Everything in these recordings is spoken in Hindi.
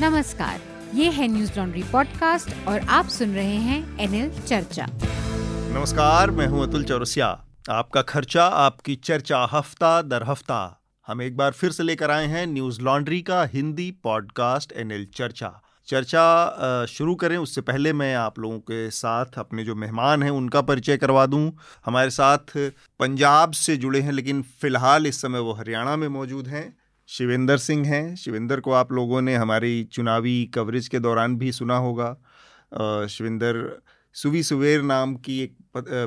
नमस्कार, ये है न्यूज़ लॉन्ड्री पॉडकास्ट और आप सुन रहे हैं एनएल चर्चा। नमस्कार, मैं हूँ अतुल चौरसिया। आपका खर्चा, आपकी चर्चा हफ़्ता दर हफ़्ता। हम एक बार फिर से लेकर आए हैं न्यूज़ लॉन्ड्री का हिंदी पॉडकास्ट एनएल चर्चा। चर्चा शुरू करें, उससे पहले मैं आप लोगों के साथ अपने जो मेहमान हैं, उनका परिचय करवा दूँ। हमारे साथ पंजाब से जुड़े हैं, लेकिन फ़िलहाल इस समय वो हरियाणा में मौजूद हैं। शिवेंद्र सिंह हैं। शिवेंद्र को आप लोगों ने हमारी चुनावी कवरेज के दौरान भी सुना होगा। शिवेंद्र सुवी सुवेर नाम की एक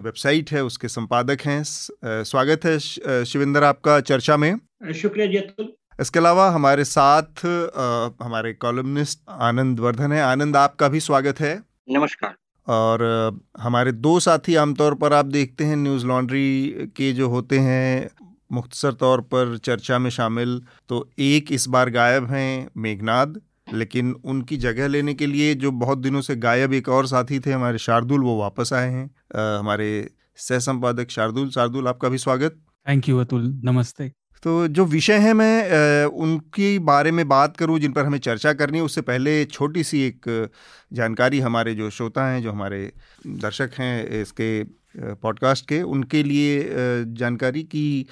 वेबसाइट है उसके संपादक हैं। स्वागत है शिवेंद्र आपका चर्चा में। शुक्रिया जी अतुल इसके अलावा हमारे साथ आ, हमारे कॉलमनिस्ट आनंद वर्धन है। आनंद आपका भी स्वागत है। नमस्कार। और हमारे दो साथी आमतौर पर आप देखते हैं न्यूज़ लॉन्ड्री के जो होते हैं मुख्तसर तौर पर चर्चा में शामिल तो एक इस बार गायब हैं मेघनाद लेकिन उनकी जगह लेने के लिए जो बहुत दिनों से गायब एक और साथी थे हमारे शार्दुल वो वापस आए हैं। आ, हमारे सह संपादक शार्दुल शार्दुल आपका भी स्वागत। Thank you Atul. नमस्ते। तो जो विषय है मैं उनके बारे में बात करूँ जिन पर हमें चर्चा करनी है उससे पहले छोटी सी एक जानकारी हमारे जो श्रोता हैं जो हमारे दर्शक हैं इसके पॉडकास्ट के उनके लिए जानकारी कि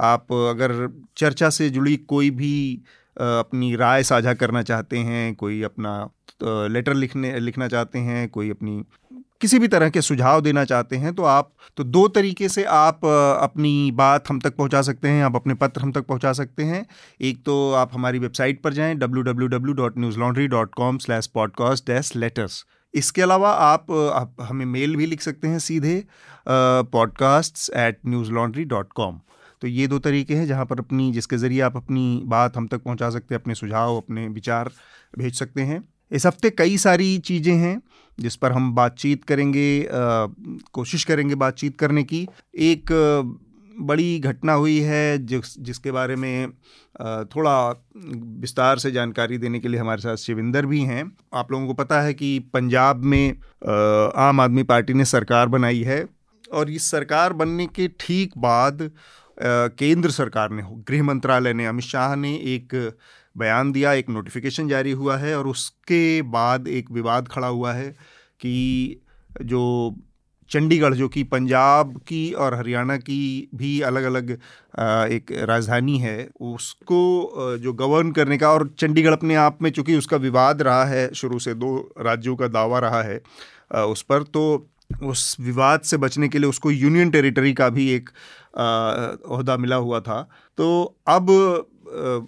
आप अगर चर्चा से जुड़ी कोई भी अपनी राय साझा करना चाहते हैं कोई अपना लेटर लिखने लिखना चाहते हैं कोई अपनी किसी भी तरह के सुझाव देना चाहते हैं तो आप तो दो तरीके से आप अपनी बात हम तक पहुँचा सकते हैं आप अपने पत्र हम तक पहुँचा सकते हैं। एक तो आप हमारी वेबसाइट पर जाएँ www.newslaundry.com/podcast-letters इसके अलावा आप, आप हमें मेल भी लिख सकते हैं सीधे podcast at Newslaundry dot com तो ये दो तरीके हैं जहाँ पर अपनी जिसके ज़रिए आप अपनी बात हम तक पहुँचा सकते हैं अपने सुझाव अपने विचार भेज सकते हैं। इस हफ़्ते कई सारी चीज़ें हैं जिस पर हम बातचीत करेंगे आ, कोशिश करेंगे बातचीत करने की। एक बड़ी घटना हुई है जिस जिसके बारे में थोड़ा विस्तार से जानकारी देने के लिए हमारे साथ शिविंदर भी हैं। आप लोगों को पता है कि पंजाब में आम आदमी पार्टी ने सरकार बनाई है और इस सरकार बनने के ठीक बाद केंद्र सरकार ने हो, गृह मंत्रालय ने, अमित शाह ने एक बयान दिया, एक नोटिफिकेशन जारी हुआ है और उसके बाद एक विवाद खड़ा हुआ है कि जो चंडीगढ़, जो कि पंजाब की और हरियाणा की भी अलग अलग एक राजधानी है, उसको जो गवर्न करने का और चंडीगढ़ अपने आप में चूँकि उसका विवाद रहा है, शुरू से दो राज्यों का दावा रहा है उस पर तो उस विवाद से बचने के लिए उसको यूनियन टेरिटरी का भी एक अहदा मिला हुआ था। तो अब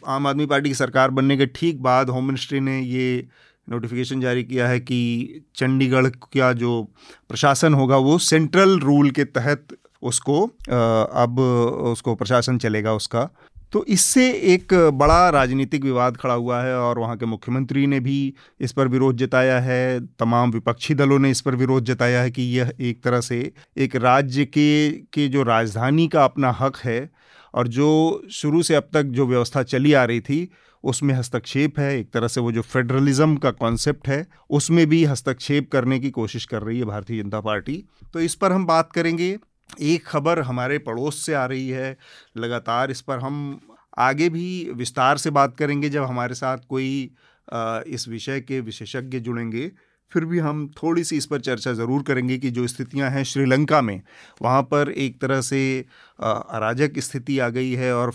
आम आदमी पार्टी की सरकार बनने के ठीक बाद होम मिनिस्ट्री ने ये नोटिफिकेशन जारी किया है कि चंडीगढ़ का जो प्रशासन होगा वो सेंट्रल रूल के तहत उसको अब उसको प्रशासन चलेगा उसका। तो इससे एक बड़ा राजनीतिक विवाद खड़ा हुआ है और वहाँ के मुख्यमंत्री ने भी इस पर विरोध जताया है। तमाम विपक्षी दलों ने इस पर विरोध जताया है कि यह एक तरह से एक राज्य के के जो राजधानी का अपना हक है और जो शुरू से अब तक जो व्यवस्था चली आ रही थी, उसमें हस्तक्षेप है। एक तरह से वो जो फेडरलिज्म का कॉन्सेप्ट है, उसमें भी हस्तक्षेप करने की कोशिश कर रही है भारतीय जनता पार्टी। तो इस पर हम बात करेंगे। एक खबर हमारे पड़ोस से आ रही है, लगातार इस पर हम आगे भी विस्तार से बात करेंगे जब हमारे साथ कोई इस विषय के विशेषज्ञ जुड़ेंगे। फिर भी हम थोड़ी सी इस पर चर्चा ज़रूर करेंगे कि जो स्थितियाँ हैं श्रीलंका में, वहाँ पर एक तरह से अराजक स्थिति आ गई है और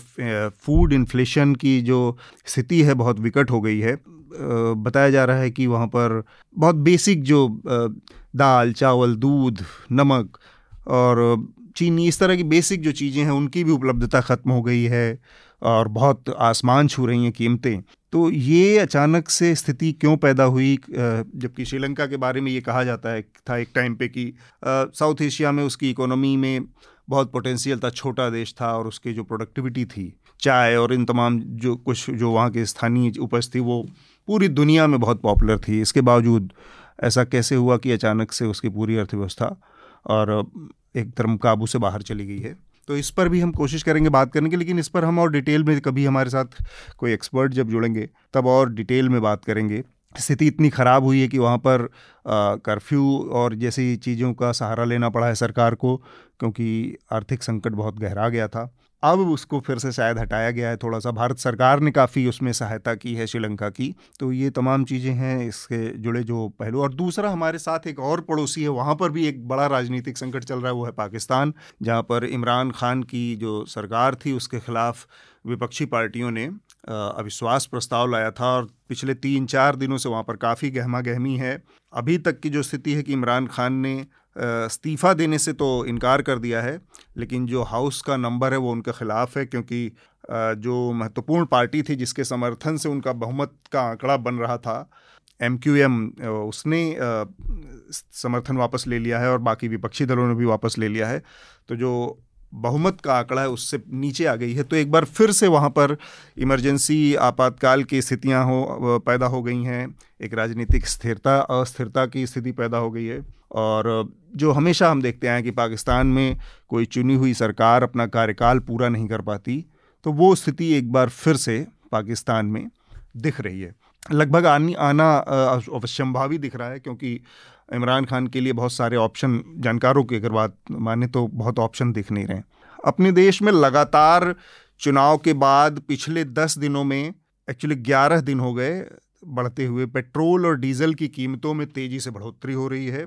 फ़ूड इन्फ्लेशन की जो स्थिति है बहुत विकट हो गई है। बताया जा रहा है कि वहाँ पर बहुत बेसिक जो दाल, चावल, दूध, नमक और चीनी, इस तरह की बेसिक जो चीज़ें हैं, उनकी भी उपलब्धता ख़त्म हो गई है और बहुत आसमान छू रही हैं कीमतें। तो ये अचानक से स्थिति क्यों पैदा हुई? जबकि श्रीलंका के बारे में ये कहा जाता है, था एक टाइम पे कि साउथ एशिया में उसकी इकोनॉमी में बहुत पोटेंशियल था, छोटा देश था और उसके जो प्रोडक्टिविटी थी, चाय और इन तमाम जो कुछ जो वहाँ के स्थानीय उपज थी वो पूरी दुनिया में बहुत पॉपुलर थी। इसके बावजूद ऐसा कैसे हुआ कि अचानक से उसकी पूरी अर्थव्यवस्था और एक धर्म काबू से बाहर चली गई है। तो इस पर भी हम कोशिश करेंगे बात करने की, लेकिन इस पर हम और डिटेल में कभी हमारे साथ कोई एक्सपर्ट जब जुड़ेंगे, तब और डिटेल में बात करेंगे। स्थिति इतनी ख़राब हुई है कि वहाँ पर कर्फ्यू और जैसी चीज़ों का सहारा लेना पड़ा है सरकार को, क्योंकि आर्थिक संकट बहुत गहरा गया था। अब उसको फिर से शायद हटाया गया है थोड़ा सा भारत सरकार ने काफ़ी उसमें सहायता की है श्रीलंका की। तो ये तमाम चीज़ें हैं, इसके जुड़े जो पहलू। और दूसरा हमारे साथ एक और पड़ोसी है, वहाँ पर भी एक बड़ा राजनीतिक संकट चल रहा है, वो है पाकिस्तान, जहाँ पर इमरान खान की जो सरकार थी, उसके खिलाफ विपक्षी पार्टियों ने अविश्वास प्रस्ताव लाया था और पिछले तीन चार दिनों से वहाँ पर काफ़ी गहमा गहमी है। अभी तक की जो स्थिति है कि इमरान खान ने इस्तीफ़ा देने से तो इनकार कर दिया है, लेकिन जो हाउस का नंबर है वो उनके ख़िलाफ़ है, क्योंकि जो महत्वपूर्ण पार्टी थी जिसके समर्थन से उनका बहुमत का आंकड़ा बन रहा था, एम क्यू एम उसने समर्थन वापस ले लिया है और बाकी विपक्षी दलों ने भी वापस ले लिया है। तो जो बहुमत का आंकड़ा है, उससे नीचे आ गई है। तो एक बार फिर से वहाँ पर इमरजेंसी, आपातकाल की स्थितियाँ हो पैदा हो गई हैं। एक राजनीतिक स्थिरता, अस्थिरता की स्थिति पैदा हो गई है। और जो हमेशा हम देखते हैं कि पाकिस्तान में कोई चुनी हुई सरकार अपना कार्यकाल पूरा नहीं कर पाती तो वो स्थिति एक बार फिर से पाकिस्तान में दिख रही है। लगभग आनी, आना अवश्यंभावी दिख रहा है, क्योंकि इमरान खान के लिए बहुत सारे ऑप्शन, जानकारों की अगर बात माने तो बहुत ऑप्शन दिख नहीं रहे अपने देश में लगातार चुनाव के बाद पिछले दस दिनों में एक्चुअली ग्यारह दिन हो गए, बढ़ते हुए पेट्रोल और डीजल की कीमतों में तेज़ी से बढ़ोतरी हो रही है।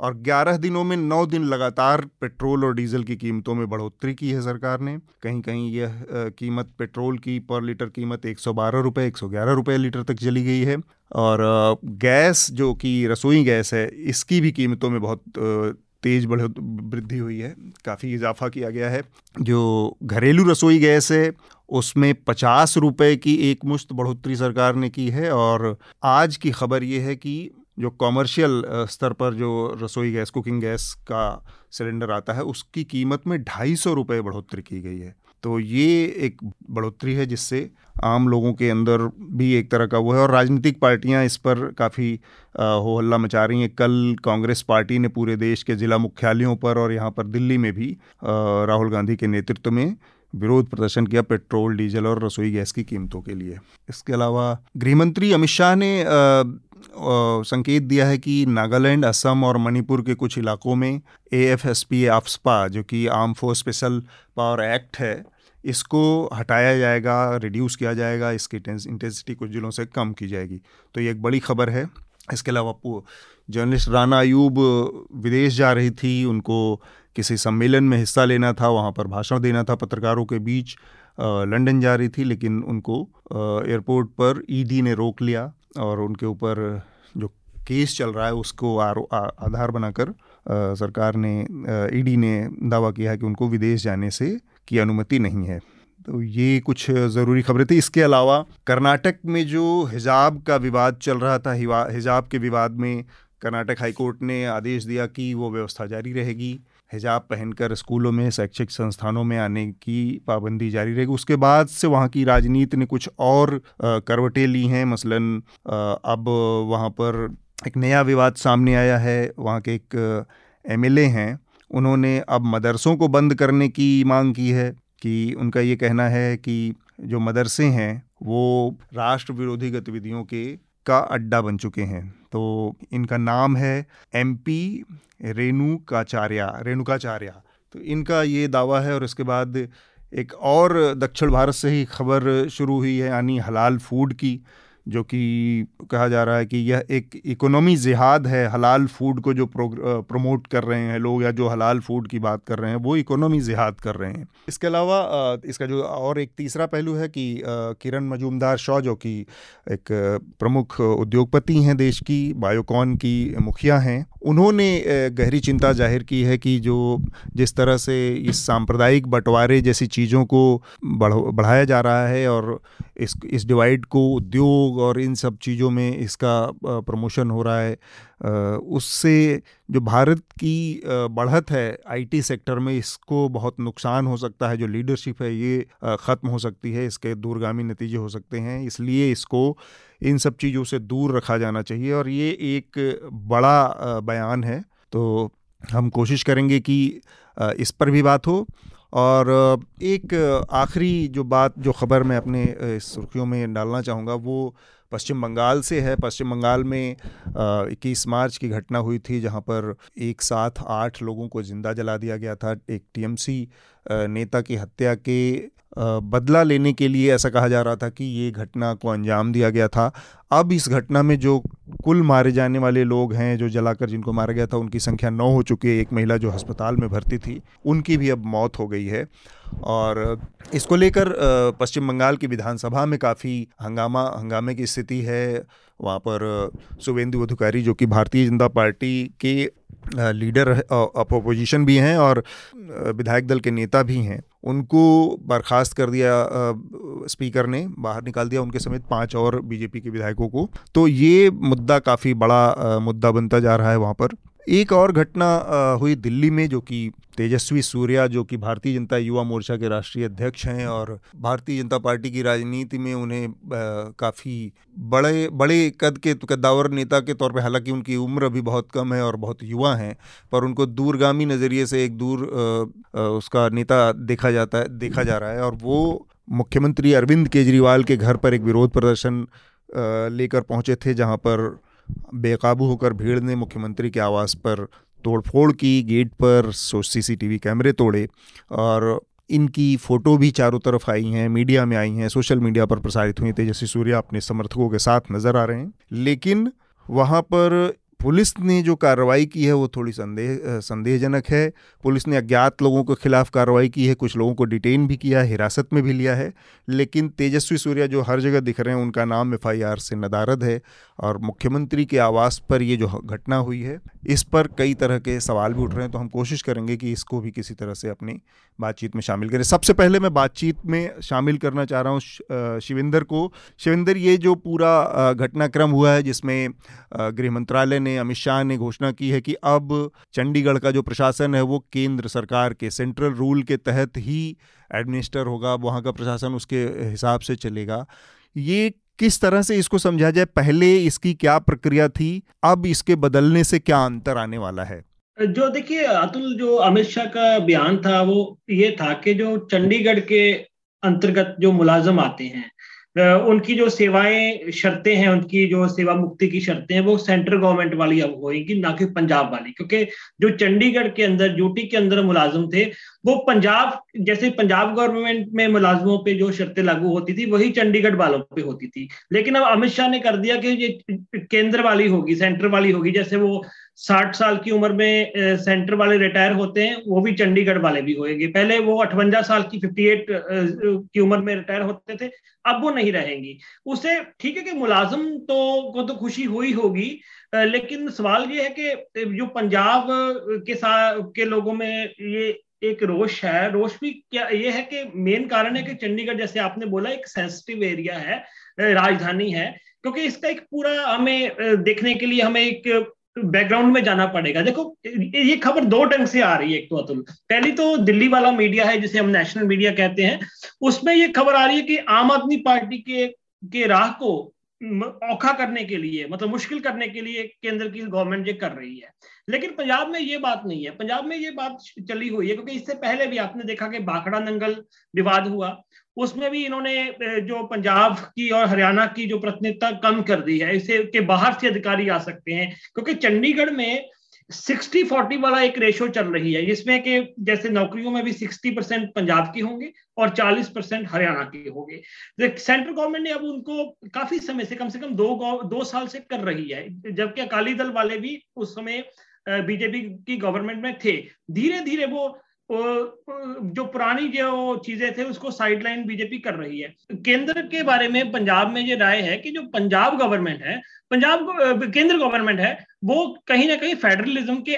और 11 दिनों में 9 दिन लगातार पेट्रोल और डीजल की कीमतों में बढ़ोतरी की है सरकार ने। कहीं कहीं यह कीमत पेट्रोल की पर लीटर कीमत एक सौ बारह रुपये एक सौ ग्यारह रुपये लीटर तक चली गई है। और गैस जो कि रसोई गैस है, इसकी भी कीमतों में बहुत तेज बढ़, वृद्धि हुई है। काफ़ी इजाफा किया गया है। जो घरेलू रसोई गैस है, उसमें पचास रुपये की एक मुश्त बढ़ोतरी सरकार ने की है। और आज की खबर ये है कि जो कॉमर्शियल स्तर पर जो रसोई गैस कुकिंग गैस का सिलेंडर आता है, उसकी कीमत में ढाई सौ रुपये बढ़ोतरी की गई है। तो ये एक बढ़ोतरी है जिससे आम लोगों के अंदर भी एक तरह का वो है और राजनीतिक पार्टियाँ इस पर काफ़ी हो हल्ला मचा रही हैं। कल कांग्रेस पार्टी ने पूरे देश के ज़िला मुख्यालयों पर और यहाँ पर दिल्ली में भी राहुल गांधी के नेतृत्व में विरोध प्रदर्शन किया पेट्रोल, डीजल और रसोई गैस की कीमतों के लिए। इसके अलावा गृहमंत्री अमित शाह ने संकेत दिया है कि नागालैंड, असम और मणिपुर के कुछ इलाकों में A F S P AFSPA जो कि arm force special power act है, इसको हटाया जाएगा, रिड्यूस किया जाएगा, इसकी इंटेंसिटी कुछ जिलों से कम की जाएगी। तो ये एक बड़ी खबर है। इसके अलावा जर्नलिस्ट राना अयूब विदेश जा रही थी, उनको किसी सम्मेलन में हिस्सा लेना था, वहाँ पर भाषण देना था, पत्रकारों के बीच लंदन जा रही थी, लेकिन उनको एयरपोर्ट पर ईडी ने रोक लिया। और उनके ऊपर जो केस चल रहा है, उसको आधार बनाकर सरकार ने ईडी ने दावा किया है कि उनको विदेश जाने से की अनुमति नहीं है। तो ये कुछ ज़रूरी खबरें थी। इसके अलावा कर्नाटक में जो हिजाब का विवाद चल रहा था हिजाब के विवाद में कर्नाटक हाईकोर्ट ने आदेश दिया कि वो व्यवस्था जारी रहेगी। हिजाब पहनकर स्कूलों में, शैक्षिक संस्थानों में आने की पाबंदी जारी रहेगी। उसके बाद से वहाँ की राजनीति ने कुछ और करवटें ली हैं। मसलन अब वहाँ पर एक नया विवाद सामने आया है। वहाँ के एक एमएलए हैं। उन्होंने अब मदरसों को बंद करने की मांग की है कि उनका ये कहना है कि जो मदरसे हैं, वो राष्ट्र विरोधी गतिविधियों के, का अड्डा बन चुके हैं। तो इनका नाम है एम पी रेणुकाचार्य रेणुकाचार्य। तो इनका ये दावा है और इसके बाद एक और दक्षिण भारत से ही खबर शुरू हुई है, यानी हलाल फ़ूड की। जो कि कहा जा रहा है कि यह एक इकोनॉमी जिहाद है, हलाल फ़ूड को जो प्रमोट कर रहे हैं लोग या जो हलाल फ़ूड की बात कर रहे हैं, वो इकोनॉमी जिहाद कर रहे हैं। इसके अलावा इसका जो और एक तीसरा पहलू है कि किरण मजूमदार शॉ जो कि एक प्रमुख उद्योगपति हैं देश की, बायोकॉन की मुखिया हैं, उन्होंने गहरी चिंता ज़ाहिर की है कि जो जिस तरह से इस सांप्रदायिक बंटवारे जैसी चीज़ों को बढ़, बढ़ाया जा रहा है और इस इस डिवाइड को उद्योग और इन सब चीज़ों में इसका प्रमोशन हो रहा है। उससे जो भारत की बढ़त है आईटी सेक्टर में, इसको बहुत नुकसान हो सकता है, जो लीडरशिप है, ये ख़त्म हो सकती है, इसके दूरगामी नतीजे हो सकते हैं। इसलिए इसको इन सब चीज़ों से दूर रखा जाना चाहिए और ये एक बड़ा बयान है। तो हम कोशिश करेंगे कि इस पर भी बात हो। और एक आखिरी जो बात, जो ख़बर मैं अपने सुर्खियों में डालना चाहूँगा, वो पश्चिम बंगाल से है। पश्चिम बंगाल में इक्कीस मार्च की घटना हुई थी, जहाँ पर एक साथ आठ लोगों को ज़िंदा जला दिया गया था। एक टीएमसी नेता की हत्या के बदला लेने के लिए ऐसा कहा जा रहा था कि ये घटना को अंजाम दिया गया था। अब इस घटना में जो कुल मारे जाने वाले लोग हैं, जो जलाकर जिनको मारा गया था, उनकी संख्या नौ हो चुकी है। एक महिला जो अस्पताल में भर्ती थी, उनकी भी अब मौत हो गई है। और इसको लेकर पश्चिम बंगाल की विधानसभा में काफ़ी हंगामा, हंगामे की स्थिति है। वहाँ पर शुभेंदु अधिकारी जो कि भारतीय जनता पार्टी के लीडर अपोजिशन भी हैं और विधायक दल के नेता भी हैं। उनको बर्खास्त कर दिया स्पीकर ने, बाहर निकाल दिया उनके समेत पाँच और बीजेपी के विधायकों को। तो ये मुद्दा काफ़ी बड़ा मुद्दा बनता जा रहा है वहाँ पर। एक और घटना हुई दिल्ली में जो कि तेजस्वी सूर्या जो कि भारतीय जनता युवा मोर्चा के राष्ट्रीय अध्यक्ष हैं और भारतीय जनता पार्टी की राजनीति में उन्हें काफ़ी बड़े बड़े कद के कद्दावर नेता के तौर पे हालाँकि उनकी उम्र अभी बहुत कम है और बहुत युवा हैं पर उनको दूरगामी नज़रिए से एक दूर आ, आ, उसका नेता देखा जाता है देखा जा रहा है और वो मुख्यमंत्री अरविंद केजरीवाल के घर पर एक विरोध प्रदर्शन लेकर पहुँचे थे जहाँ पर बेकाबू होकर भीड़ ने मुख्यमंत्री के आवास पर तोड़फोड़ की, गेट पर सीसीटीवी कैमरे तोड़े और इनकी फ़ोटो भी चारों तरफ़ आई हैं, मीडिया में आई हैं, सोशल मीडिया पर प्रसारित हुई तेजस्वी सूर्या अपने समर्थकों के साथ नज़र आ रहे हैं। लेकिन वहाँ पर पुलिस ने जो कार्रवाई की है, वो थोड़ी संदेह, संदेहजनक है। पुलिस ने अज्ञात लोगों के खिलाफ कार्रवाई की है, कुछ लोगों को डिटेन भी किया है, हिरासत में भी लिया है। लेकिन तेजस्वी सूर्या जो हर जगह दिख रहे हैं, उनका नाम एफआईआर से नदारद है। और मुख्यमंत्री के आवास पर ये जो घटना हुई है, इस पर कई तरह के सवाल भी उठ रहे हैं तो हम कोशिश करेंगे कि इसको भी किसी तरह से अपनी बातचीत में शामिल करें। सबसे पहले मैं बातचीत में शामिल करना चाह रहा हूँ शिविंदर को। शिविंदर, ये जो पूरा घटनाक्रम हुआ है, जिसमें गृह मंत्रालय ने, अमित शाह ने घोषणा की है कि अब चंडीगढ़ का जो प्रशासन है, वो केंद्र सरकार के, सेंट्रल रूल के तहत ही एडमिनिस्टर होगा, वहाँ का प्रशासन उसके हिसाब से चलेगा। ये किस तरह से इसको समझा जाए? पहले इसकी क्या प्रक्रिया थी? अब इसके बदलने से क्या अंतर आने वाला है? जो देखिए, अतुल, जो अमित शाह का बयान था, वो ये था कि जो चंडीगढ़ के अंतर्गत जो मुलाजम आते हैं उनकी जो सेवाएँ शर्तें हैं, उनकी जो सेवा मुक्ति की शर्तें हैं, वो सेंट्रल गवर्नमेंट वाली अब होगी ना कि पंजाब वाली। क्योंकि जो चंडीगढ़ के अंदर ड्यूटी के अंदर मुलाजिम थे, वो पंजाब, जैसे पंजाब गवर्नमेंट में मुलाजमों पे जो शर्तें लागू होती थी, वही चंडीगढ़ वालों पे होती थी। लेकिन अब अमित शाह ने कर दिया कि ये केंद्र वाली होगी सेंटर वाली होगी। जैसे वो साठ साल की उम्र में सेंटर वाले रिटायर होते हैं, वो भी चंडीगढ़ वाले भी होएँगे। पहले वो अठवंजा साल की फिफ्टी एट की उम्र में रिटायर होते थे अब वो नहीं रहेंगी। उसे ठीक है कि मुलाजम तो को तो खुशी हुई होगी लेकिन सवाल ये है कि जो पंजाब के साथ के लोगों में ये एक रोष है, रोष भी क्या, ये है कि मेन कारण है कि चंडीगढ़, जैसे आपने बोला, एक सेंसिटिव एरिया है राजधानी है, क्योंकि इसका एक पूरा हमें देखने के लिए हमें एक बैकग्राउंड में जाना पड़ेगा। देखो, ये खबर दो ढंग से आ रही है एक तो अतुल। पहली तो दिल्ली वाला मीडिया है, जिसे हम नेशनल मीडिया कहते हैं। उसमें ये खबर आ रही है कि आम आदमी पार्टी के के राह को औखा करने के लिए मतलब मुश्किल करने के लिए केंद्र की गवर्नमेंट ये कर रही है। लेकिन पंजाब में ये बात नहीं है। पंजाब में ये बात चली हुई है, क्योंकि इससे पहले भी आपने देखा कि बाखड़ा नंगल विवाद हुआ। उसमें भी इन्होंने जो पंजाब की और हरियाणा की जो प्रतिनिधित्व कम कर दी है, इसे के बाहर से अधिकारी आ सकते हैं, क्योंकि चंडीगढ़ में सिक्सटी फोर्टी वाला एक रेशो चल रही है, जिसमें कि जैसे नौकरियों में भी सिक्सटी परसेंट पंजाब की होंगे और चालीस परसेंट हरियाणा की होंगे। सेंट्रल गवर्नमेंट ने अब उनको काफ़ी समय से, कम से कम दो दो साल से कर रही है, जबकि अकाली दल वाले भी उस समय बीजेपी की गवर्नमेंट में थे। धीरे धीरे वो जो पुरानी जो चीज़ें थे, उसको साइडलाइन बीजेपी कर रही है। केंद्र के बारे में, पंजाब में ये राय है कि जो पंजाब गवर्नमेंट है, पंजाब केंद्र गवर्नमेंट है, वो कहीं ना कहीं फेडरलिज्म के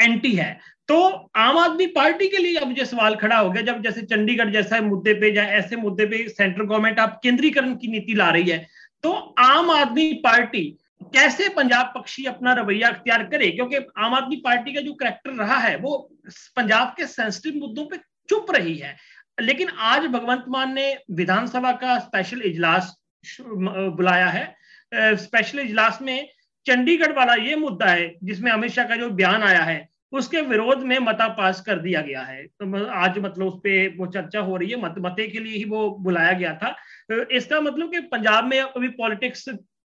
एंटी है। तो आम आदमी पार्टी के लिए अब ये सवाल खड़ा हो गया, जब जैसे चंडीगढ़ जैसा मुद्दे पे या ऐसे मुद्दे पे सेंट्रल गवर्नमेंट आप केंद्रीकरण की नीति ला रही है तो आम आदमी पार्टी कैसे पंजाब पक्षी अपना रवैया अख्तियार करे? क्योंकि आम आदमी पार्टी का जो करेक्टर रहा है, वो पंजाब के सेंसिटिव मुद्दों पे चुप रही है। लेकिन आज भगवंत मान ने विधानसभा का स्पेशल इजलास बुलाया है। स्पेशल इजलास में चंडीगढ़ वाला ये मुद्दा है, जिसमें अमित शाह का जो बयान आया है, उसके विरोध में मता पास कर दिया गया है। तो आज मतलब उस पर वो चर्चा हो रही है, मत, मते के लिए ही वो बुलाया गया था। इसका मतलब कि पंजाब में अभी पॉलिटिक्स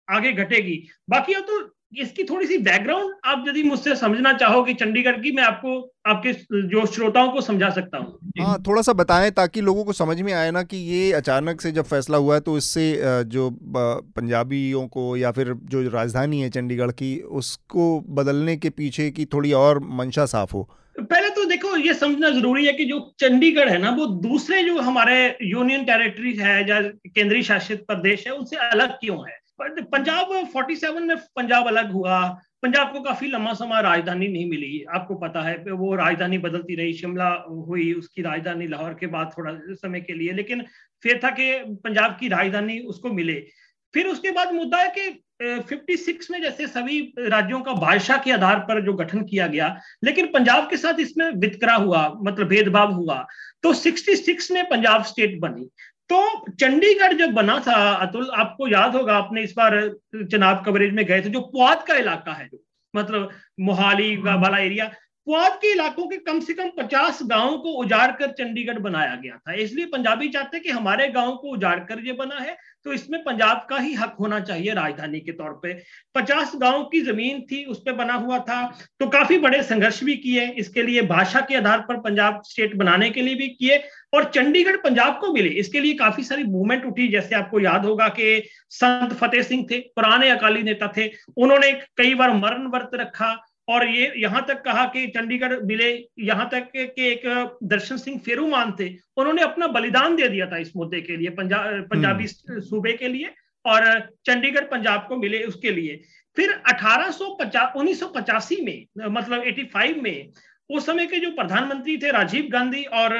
आगे घटेगी। बाकी तो इसकी थोड़ी सी बैकग्राउंड आप यदि मुझसे समझना चाहो कि चंडीगढ़ की मैं आपको आपके जो श्रोताओं को समझा सकता हूँ। हाँ थोड़ा सा बताएँ ताकि लोगों को समझ में आए ना कि ये अचानक से जब फैसला हुआ है तो इससे जो पंजाबियों को या फिर जो राजधानी है चंडीगढ़ की उसको बदलने के पीछे की थोड़ी और मंशा साफ़ हो। पहले तो देखो ये समझना ज़रूरी है कि जो चंडीगढ़ है ना वो दूसरे जो हमारे यूनियन टेरिटरीज है या केंद्रीय शासित प्रदेश है उनसे अलग क्यों है? पंजाब 47 में पंजाब अलग हुआ। पंजाब को काफ़ी लंबा समय राजधानी नहीं मिली, आपको पता है। वो राजधानी बदलती रही, शिमला हुई, उसकी राजधानी लाहौर के बाद थोड़ा समय के लिए। लेकिन फिर था कि पंजाब की राजधानी उसको मिले। फिर उसके बाद मुद्दा है कि 56 में जैसे सभी राज्यों का बादशाह के आधार पर जो गठन किया गया, लेकिन पंजाब के साथ इसमें वितकरा हुआ मतलब भेदभाव हुआ। तो 66 में पंजाब स्टेट बनी। तो चंडीगढ़ जो बना था, अतुल, आपको याद होगा, आपने इस बार चुनाव कवरेज में गए थे, जो पुआत का इलाका है, जो मतलब मोहाली वाला एरिया पुआत के इलाकों के कम से कम पचास गाँवों को उजाड़ कर चंडीगढ़ बनाया गया था। इसलिए पंजाबी चाहते कि हमारे गाँव को उजाड़ कर ये बना है तो इसमें पंजाब का ही हक होना चाहिए राजधानी के तौर पे। पचास गाँव की ज़मीन थी, उस पर बना हुआ था तो काफ़ी बड़े संघर्ष भी किए। इसके लिए भाषा के आधार पर पंजाब स्टेट बनाने के लिए भी किए, और चंडीगढ़ पंजाब को मिले। इसके लिए काफ़ी सारी मूवमेंट उठी। जैसे आपको याद होगा कि संत फतेह सिंह थे, पुराने अकाली नेता थे, उन्होंने कई बार मरण व्रत रखा और ये यहाँ तक कहा कि चंडीगढ़ मिले यहाँ तक के एक दर्शन सिंह फेरूमान थे उन्होंने अपना बलिदान दे दिया था इस मुद्दे के लिए पंजाब पंजाबी हम्म। सूबे के लिए और चंडीगढ़ पंजाब को मिले उसके लिए फिर अठारह उन्नीस में मतलब 85 में उस समय के जो प्रधानमंत्री थे राजीव गांधी और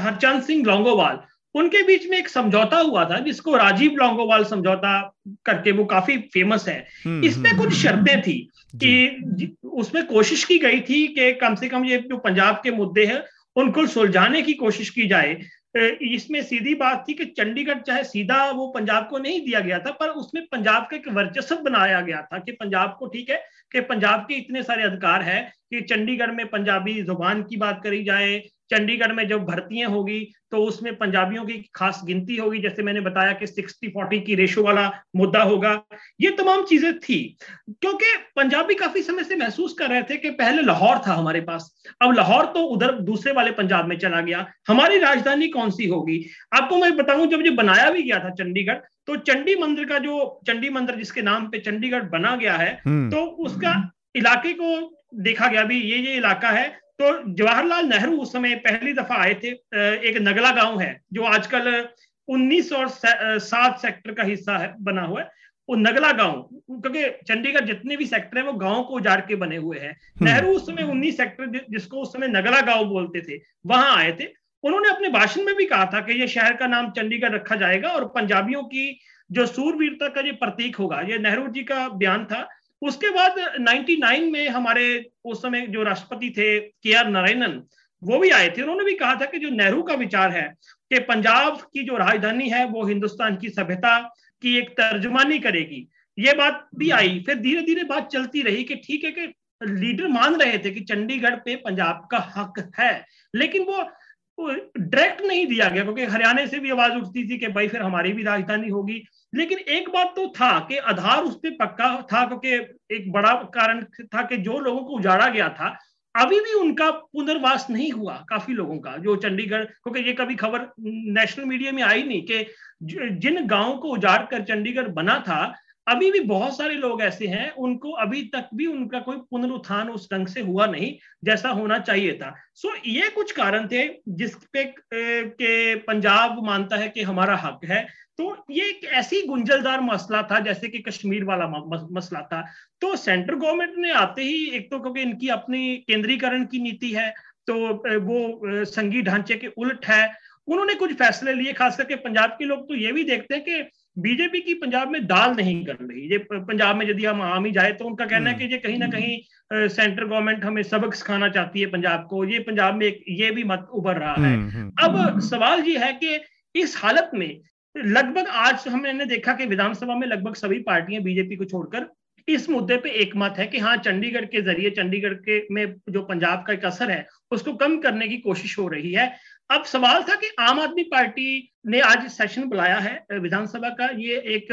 हरचंद सिंह लोंगोवाल उनके बीच में एक समझौता हुआ था जिसको राजीव लोंगोवाल समझौता करके वो काफ़ी फ़ेमस है। हम्म, इसमें हम्म, कुछ शर्तें थी कि उसमें कोशिश की गई थी कि कम से कम ये जो पंजाब के मुद्दे हैं उनको सुलझाने की कोशिश की जाए। इसमें सीधी बात थी कि चंडीगढ़ चाहे सीधा वो पंजाब को नहीं दिया गया था पर उसमें पंजाब का एक वर्चस्व बनाया गया था कि पंजाब को ठीक है कि पंजाब के इतने सारे अधिकार है कि चंडीगढ़ में पंजाबी ज़ुबान की बात करी जाए चंडीगढ़ में जब भर्तियाँ होगी तो उसमें पंजाबियों की खास गिनती होगी। जैसे मैंने बताया कि सिक्सटी फोर्टी की रेशो वाला मुद्दा होगा। ये तमाम चीज़ें थी क्योंकि पंजाबी काफ़ी समय से महसूस कर रहे थे कि पहले लाहौर था हमारे पास। अब लाहौर तो उधर दूसरे वाले पंजाब में चला गया। हमारी राजधानी कौन सी होगी? आपको मैं बताऊँ जब ये बनाया भी गया था चंडीगढ़ तो चंडी मंदिर का जो चंडी मंदिर जिसके नाम पे चंडीगढ़ बना गया है हम्म। तो उसका इलाके को देखा गया भी ये ये इलाका है। तो जवाहरलाल नेहरू उस समय पहली दफ़ा आए थे एक नगला गाँव है जो आजकल उन्नीस और सात सेक्टर का हिस्सा है बना हुआ है। वो नगला गाँव क्योंकि चंडीगढ़ जितने भी सेक्टर है वो गाँव को उजाड़ के बने हुए हैं। हम्म। नेहरू उस समय उन्नीस सेक्टर जिसको उस समय नगला गाँव बोलते थे वहाँ आए थे। उन्होंने अपने भाषण में भी कहा था कि ये शहर का नाम चंडीगढ़ रखा जाएगा और पंजाबियों की जो सूरवीरता का ये प्रतीक होगा ये नेहरू जी का बयान था उसके बाद 99 में हमारे उस समय जो राष्ट्रपति थे के आर नारायणन, वो भी आए थे। उन्होंने भी कहा था कि जो नेहरू का विचार है कि पंजाब की जो राजधानी है, वो हिंदुस्तान की सभ्यता की एक तर्जमानी करेगी। ये बात भी आई। फिर धीरे धीरे बात चलती रही कि ठीक है कि लीडर मान रहे थे कि चंडीगढ़ पे पंजाब का हक है, लेकिन वो डायरेक्ट नहीं दिया गया, क्योंकि हरियाणा से भी आवाज़ उठती थी कि भाई फिर हमारी भी राजधानी होगी। लेकिन एक बात तो था कि आधार उस पर पक्का था, क्योंकि एक बड़ा कारण था कि जो लोगों को उजाड़ा गया था, अभी भी उनका पुनर्वास नहीं हुआ, काफ़ी लोगों का, जो चंडीगढ़, क्योंकि ये कभी खबर नेशनल मीडिया में आई नहीं कि जिन गाँवों को उजाड़ कर चंडीगढ़ बना था अभी भी बहुत सारे लोग ऐसे हैं उनको अभी तक भी उनका कोई पुनरुत्थान उस ढंग से हुआ नहीं जैसा होना चाहिए था। सो so, ये कुछ कारण थे जिस पे के पंजाब मानता है कि हमारा हक है। तो ये एक ऐसी गुंजलदार मसला था जैसे कि कश्मीर वाला मसला था। तो सेंट्रल गवर्नमेंट ने आते ही एक तो क्योंकि इनकी अपनी केंद्रीकरण की नीति है तो वो संघी ढांचे के उल्ट है। उन्होंने कुछ फैसले लिए खास करके पंजाब के लोग तो ये भी देखते हैं कि बीजेपी की पंजाब में दाल नहीं कर रही। ये पंजाब में यदि हम आम ही जाए तो उनका कहना है कि ये कहीं ना कहीं सेंट्रल गवर्नमेंट हमें सबक सिखाना चाहती है पंजाब को। ये पंजाब में एक ये भी मत उभर रहा है। हम्म, हम्म, अब हम्म। सवाल ये है कि इस हालत में लगभग आज हमने देखा कि विधानसभा में लगभग सभी पार्टियाँ बीजेपी को छोड़कर इस मुद्दे पे एक मत है कि हाँ चंडीगढ़ के ज़रिए चंडीगढ़ के में जो पंजाब का एक असर है उसको कम करने की कोशिश हो रही है। अब सवाल था कि आम आदमी पार्टी ने आज सेशन बुलाया है विधानसभा का। ये एक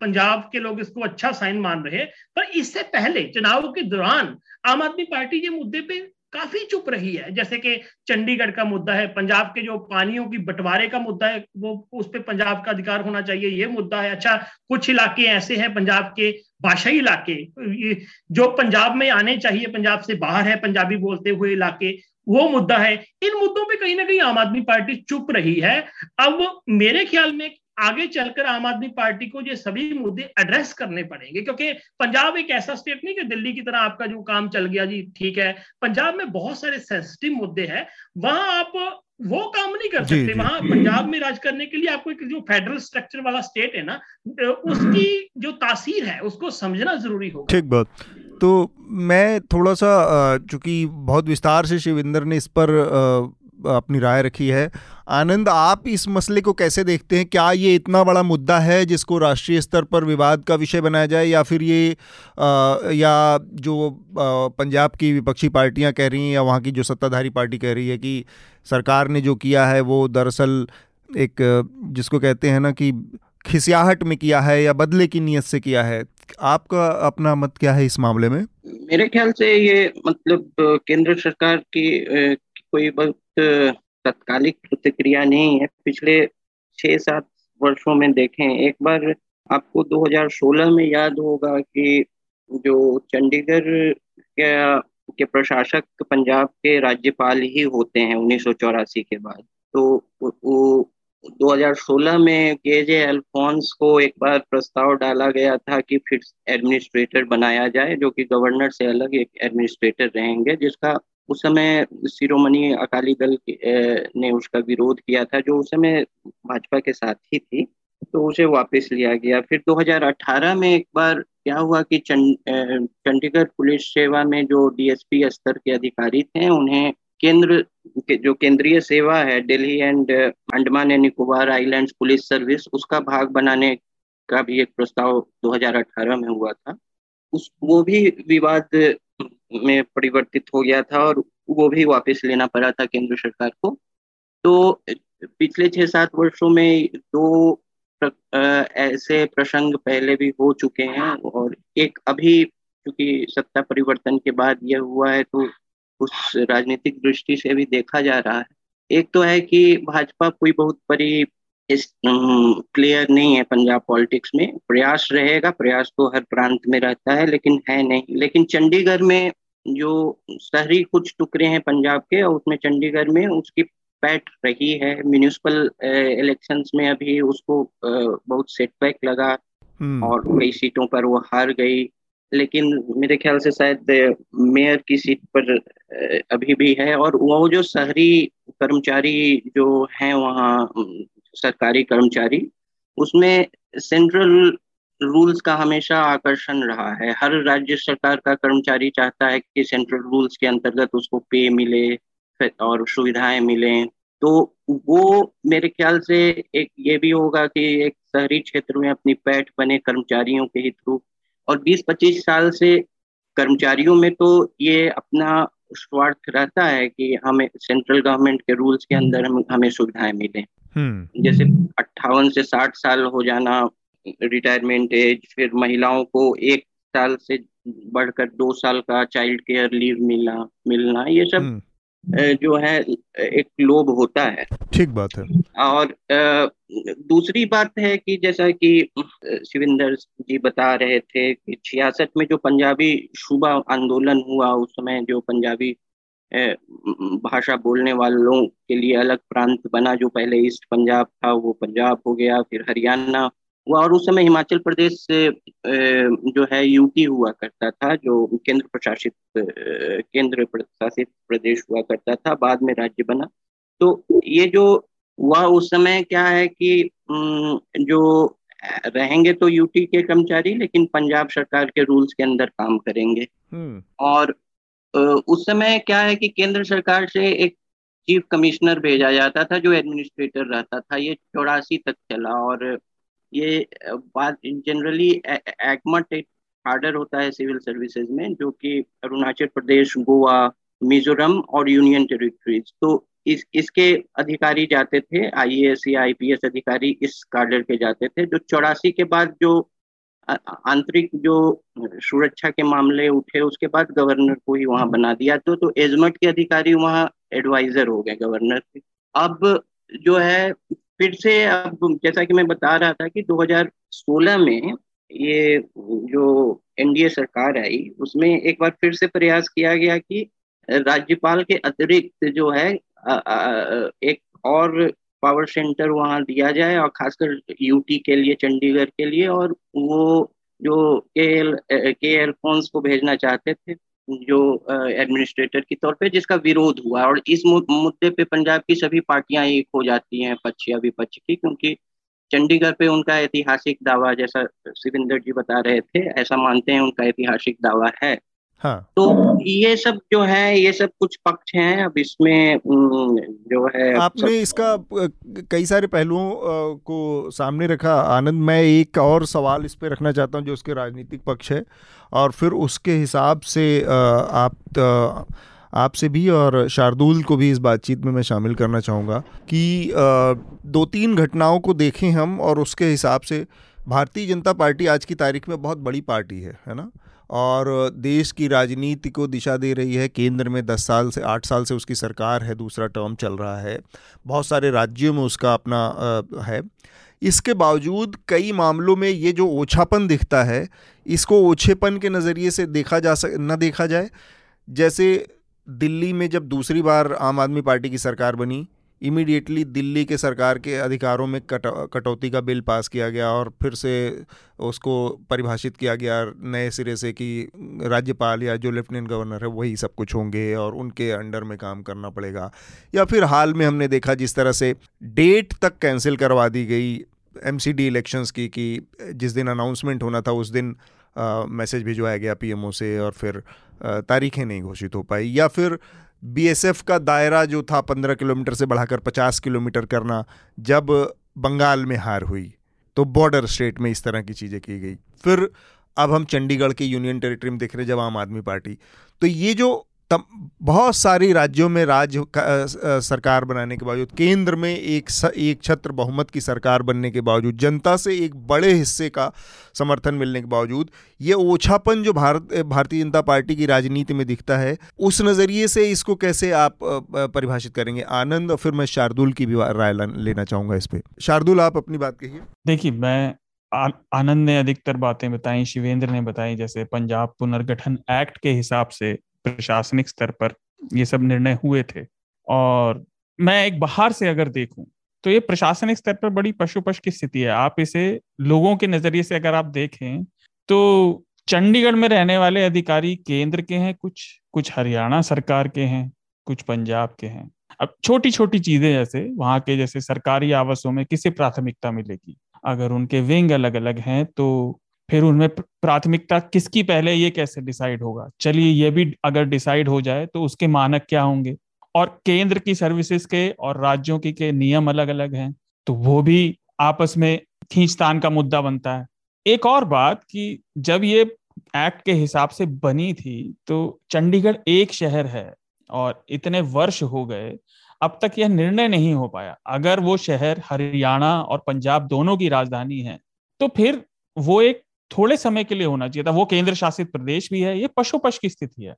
पंजाब के लोग इसको अच्छा साइन मान रहे पर इससे पहले, चुनाव के दौरान आम आदमी पार्टी ये मुद्दे पे काफ़ी चुप रही है। जैसे कि चंडीगढ़ का मुद्दा है, पंजाब के जो पानियों की बंटवारे का मुद्दा है, वो उस पर पंजाब का अधिकार होना चाहिए, ये मुद्दा है। अच्छा कुछ इलाके ऐसे हैं पंजाब के भाषाई इलाके जो पंजाब में आने चाहिए, पंजाब से बाहर है पंजाबी बोलते हुए इलाके, वो मुद्दा है। इन मुद्दों पे कहीं ना कहीं आम आदमी पार्टी चुप रही है। अब मेरे ख्याल में आगे चलकर आम आदमी पार्टी को ये सभी मुद्दे एड्रेस करने पड़ेंगे क्योंकि पंजाब एक ऐसा स्टेट नहीं कि दिल्ली की तरह आपका जो काम चल गया जी ठीक है। पंजाब में बहुत सारे सेंसिटिव मुद्दे हैं वहाँ आप वो काम नहीं कर सकते। वहाँ पंजाब में राज करने के लिए आपको एक जो फेडरल स्ट्रक्चर वाला स्टेट है ना उसकी जो तासीर है उसको समझना ज़रूरी होगा। ठीक बात। तो मैं थोड़ा सा चूँकि बहुत विस्तार से शिविंदर ने इस पर अपनी राय रखी है। आनंद आप इस मसले को कैसे देखते हैं? क्या ये इतना बड़ा मुद्दा है जिसको राष्ट्रीय स्तर पर विवाद का विषय बनाया जाए या फिर ये आ, या जो आ, पंजाब की विपक्षी पार्टियाँ कह रही हैं या वहाँ की जो सत्ताधारी पार्टी कह रही है कि सरकार ने जो किया है वो दरअसल एक जिसको कहते हैं ना कि खिसियाहट में किया है या बदले की नीयत से किया है। आपका अपना मत क्या है इस मामले में? मेरे ख्याल से ये मतलब केंद्र सरकार की कोई तत्कालिक प्रतिक्रिया नहीं है। पिछले छह सात वर्षों में देखें, एक बार आपको 2016 में याद होगा कि जो चंडीगढ़ के प्रशासक पंजाब के राज्यपाल ही होते हैं उन्नीस सौ चौरासी के बाद। तो वो 2016 में के जे अल्फोंस को एक बार प्रस्ताव डाला गया था कि फिर एडमिनिस्ट्रेटर बनाया जाए, जो कि गवर्नर से अलग एक एडमिनिस्ट्रेटर रहेंगे, जिसका उस समय शिरोमणि अकाली दल ने उसका विरोध किया था, जो उस समय भाजपा के साथ ही थी तो उसे वापस लिया गया। फिर 2018 में एक बार क्या हुआ कि चंडीगढ़ पुलिस सेवा में जो डीएसपी स्तर के अधिकारी थे, उन्हें केंद्र, के, जो केंद्रीय सेवा है, Delhi and Andaman and Nicobar islands police service, उसका भाग बनाने का भी एक प्रस्ताव 2018 में हुआ था। उस, वो भी विवाद में परिवर्तित हो गया था और वो भी वापस लेना पड़ा था केंद्र सरकार को। तो पिछले छह सात वर्षों में दो ऐसे प्रसंग पहले भी हो चुके हैं और एक अभी क्योंकि सत्ता परिवर्तन के बाद यह हुआ है तो उस राजनीतिक दृष्टि से भी देखा जा रहा है। एक तो है कि भाजपा कोई बहुत बड़ी इस क्लियर नहीं है पंजाब पॉलिटिक्स में। प्रयास रहेगा प्रयास तो हर प्रांत में रहता है लेकिन है नहीं। लेकिन चंडीगढ़ में जो शहरी कुछ टुकड़े हैं पंजाब के और उसमें चंडीगढ़ में उसकी पैट रही है। म्यूनिसिपल इलेक्शंस में अभी उसको बहुत सेटबैक लगा हम्म। और कई सीटों पर वो हार गई। लेकिन मेरे ख्याल से शायद मेयर की सीट पर अभी भी है। और वो जो शहरी कर्मचारी जो हैं वहाँ सरकारी कर्मचारी उसमें सेंट्रल रूल्स का हमेशा आकर्षण रहा है। हर राज्य सरकार का कर्मचारी चाहता है कि सेंट्रल रूल्स के अंतर्गत उसको पे मिले और सुविधाएँ मिले। तो वो मेरे ख्याल से एक ये भी होगा कि एक शहरी क्षेत्र में अपनी पैठ बने कर्मचारियों के ही थ्रू। और 20-25 साल से कर्मचारियों में तो ये अपना स्वार्थ रहता है कि हमें सेंट्रल गवर्नमेंट के रूल्स के अंदर हम, हमें सुविधाएँ मिले। हम्म। जैसे अट्ठावन से साठ साल हो जाना रिटायरमेंट एज फिर महिलाओं को एक साल से बढ़कर दो साल का चाइल्ड केयर लीव मिलना मिलना ये सब हम्म। जो है एक लोभ होता है। ठीक बात है। और दूसरी बात है कि जैसा कि शिविंदर जी बता रहे थे कि छियासठ में जो पंजाबी सूबा आंदोलन हुआ उस समय जो पंजाबी भाषा बोलने वालों के लिए अलग प्रांत बना जो पहले ईस्ट पंजाब था वो पंजाब हो गया फिर हरियाणा हुआ और उस समय हिमाचल प्रदेश से जो है यूटी हुआ करता था जो केंद्र प्रशासित केंद्र प्रशासित प्रदेश हुआ करता था बाद में राज्य बना। तो ये जो हुआ उस समय क्या है कि जो रहेंगे तो यूटी के कर्मचारी लेकिन पंजाब सरकार के रूल्स के अंदर काम करेंगे। हम्म। और उस समय क्या है कि केंद्र सरकार से एक चीफ कमिश्नर भेजा जाता था, जो एडमिनिस्ट्रेटर रहता था। ये चौरासी तक चला और ये बात जनरली एक्मट कार्डर होता है सिविल सर्विसेज़ में, जो कि अरुणाचल प्रदेश, गोवा, मिजोरम और यूनियन टेरिटरीज तो इस, इसके अधिकारी जाते थे आईएएस या आईपीएस अधिकारी इस कार्डर के जाते थे, जो चौरासी के बाद जो आंतरिक जो सुरक्षा के मामले उठे उसके बाद गवर्नर को ही वहाँ बना दिया। तो तो एजमट के अधिकारी वहाँ एडवाइजर हो गए गवर्नर के। अब जो है फिर से अब जैसा कि मैं बता रहा था कि 2016 में ये जो एनडीए सरकार आई उसमें एक बार फिर से प्रयास किया गया कि राज्यपाल के अतिरिक्त जो है आ, आ, एक और पावर सेंटर वहाँ दिया जाए और खासकर यूटी के लिए, चंडीगढ़ के लिए और वो जो के एल के एल फोन्स को भेजना चाहते थे, जो एडमिनिस्ट्रेटर के तौर पे जिसका विरोध हुआ और इस मुद्दे पे पंजाब की सभी पार्टियाँ एक हो जाती हैं, पक्ष या विपक्ष की, क्योंकि चंडीगढ़ पे उनका ऐतिहासिक दावा, जैसा शिविंदर जी बता रहे थे, ऐसा मानते हैं उनका ऐतिहासिक दावा है। हाँ। तो ये सब जो है ये सब कुछ पक्ष हैं अब इसमें जो है आपने सब... इसका कई सारे पहलुओं को सामने रखा। आनंद मैं एक और सवाल इस पे रखना चाहता हूँ जो उसके राजनीतिक पक्ष है। और फिर उसके हिसाब से आप आपसे भी और शार्दुल को भी इस बातचीत में मैं शामिल करना चाहूँगा कि दो तीन घटनाओं को देखें हम और उसके हिसाब से भारतीय जनता पार्टी आज की तारीख में बहुत बड़ी पार्टी है है ना? और देश की राजनीति को दिशा दे रही है केंद्र में दस साल से, आठ साल से उसकी सरकार है, दूसरा टर्म चल रहा है। बहुत सारे राज्यों में उसका अपना है। इसके बावजूद कई मामलों में ये जो ओछापन दिखता है, इसको ओछेपन के नज़रिए से देखा जा सक, न देखा जाए। जैसे दिल्ली में जब दूसरी बार आम आदमी पार्टी की सरकार बनी इमीडिएटली दिल्ली के सरकार के अधिकारों में कट, कटौती का बिल पास किया गया और फिर से उसको परिभाषित किया गया नए सिरे से कि राज्यपाल या जो लेफ्टिनेंट गवर्नर है वही सब कुछ होंगे और उनके अंडर में काम करना पड़ेगा। या फिर हाल में हमने देखा जिस तरह से डेट तक कैंसिल करवा दी गई एम सी डी इलेक्शंस की, कि जिस दिन अनाउंसमेंट होना था उस दिन मैसेज भिजवाया गया पीएमओ से और फिर तारीखें नहीं घोषित हो पाई। या फिर बीएसएफ का दायरा जो था पंद्रह किलोमीटर से बढ़ाकर पचास किलोमीटर करना, जब बंगाल में हार हुई तो बॉर्डर स्टेट में इस तरह की चीज़ें की गई। फिर अब हम चंडीगढ़ के यूनियन टेरिटरी में देख रहे हैं, जब आम आदमी पार्टी। तो ये जो तम बहुत सारी राज्यों में राज्य सरकार बनाने के बावजूद केंद्र में एक स, एक छत्र बहुमत की सरकार बनने के बावजूद जनता से एक बड़े हिस्से का समर्थन मिलने के बावजूद ये ओछापन जो भारत भारतीय जनता पार्टी की राजनीति में दिखता है उस नज़रिए से इसको कैसे आप परिभाषित करेंगे? आनंद और फिर मैं शार्दुल की भी राय लेना चाहूँगा इस पर शार्दुल आप अपनी बात कहिए। देखिए मैं आनंद ने अधिकतर बातें बताई शिवेंद्र ने बताई जैसे पंजाब पुनर्गठन एक्ट के हिसाब से प्रशासनिक स्तर पर ये सब निर्णय हुए थे। और मैं एक बाहर से अगर देखूँ तो ये प्रशासनिक स्तर पर बड़ी पशुपश की स्थिति है। आप इसे लोगों के नज़रिए से अगर आप देखें तो चंडीगढ़ में रहने वाले अधिकारी केंद्र के हैं, कुछ कुछ हरियाणा सरकार के हैं, कुछ पंजाब के हैं। अब छोटी छोटी चीज़ें जैसे, वहाँ के जैसे सरकारी आवासों में किसे प्राथमिकता मिलेगी? अगर उनके विंग अलग अलग हैं तो फिर उनमें प्राथमिकता किसकी पहले ये कैसे डिसाइड होगा? चलिए ये भी अगर डिसाइड हो जाए तो उसके मानक क्या होंगे? और केंद्र की सर्विसेज़ के और राज्यों की के नियम अलग अलग हैं तो वो भी आपस में खींचतान का मुद्दा बनता है। एक और बात कि जब ये एक्ट के हिसाब से बनी थी तो चंडीगढ़ एक शहर है और इतने वर्ष हो गए, अब तक यह निर्णय नहीं हो पाया। अगर वो शहर हरियाणा और पंजाब दोनों की राजधानी है तो फिर वो एक थोड़े समय के लिए होना चाहिए था। वो केंद्र शासित प्रदेश भी है, ये पशुपश की स्थिति है।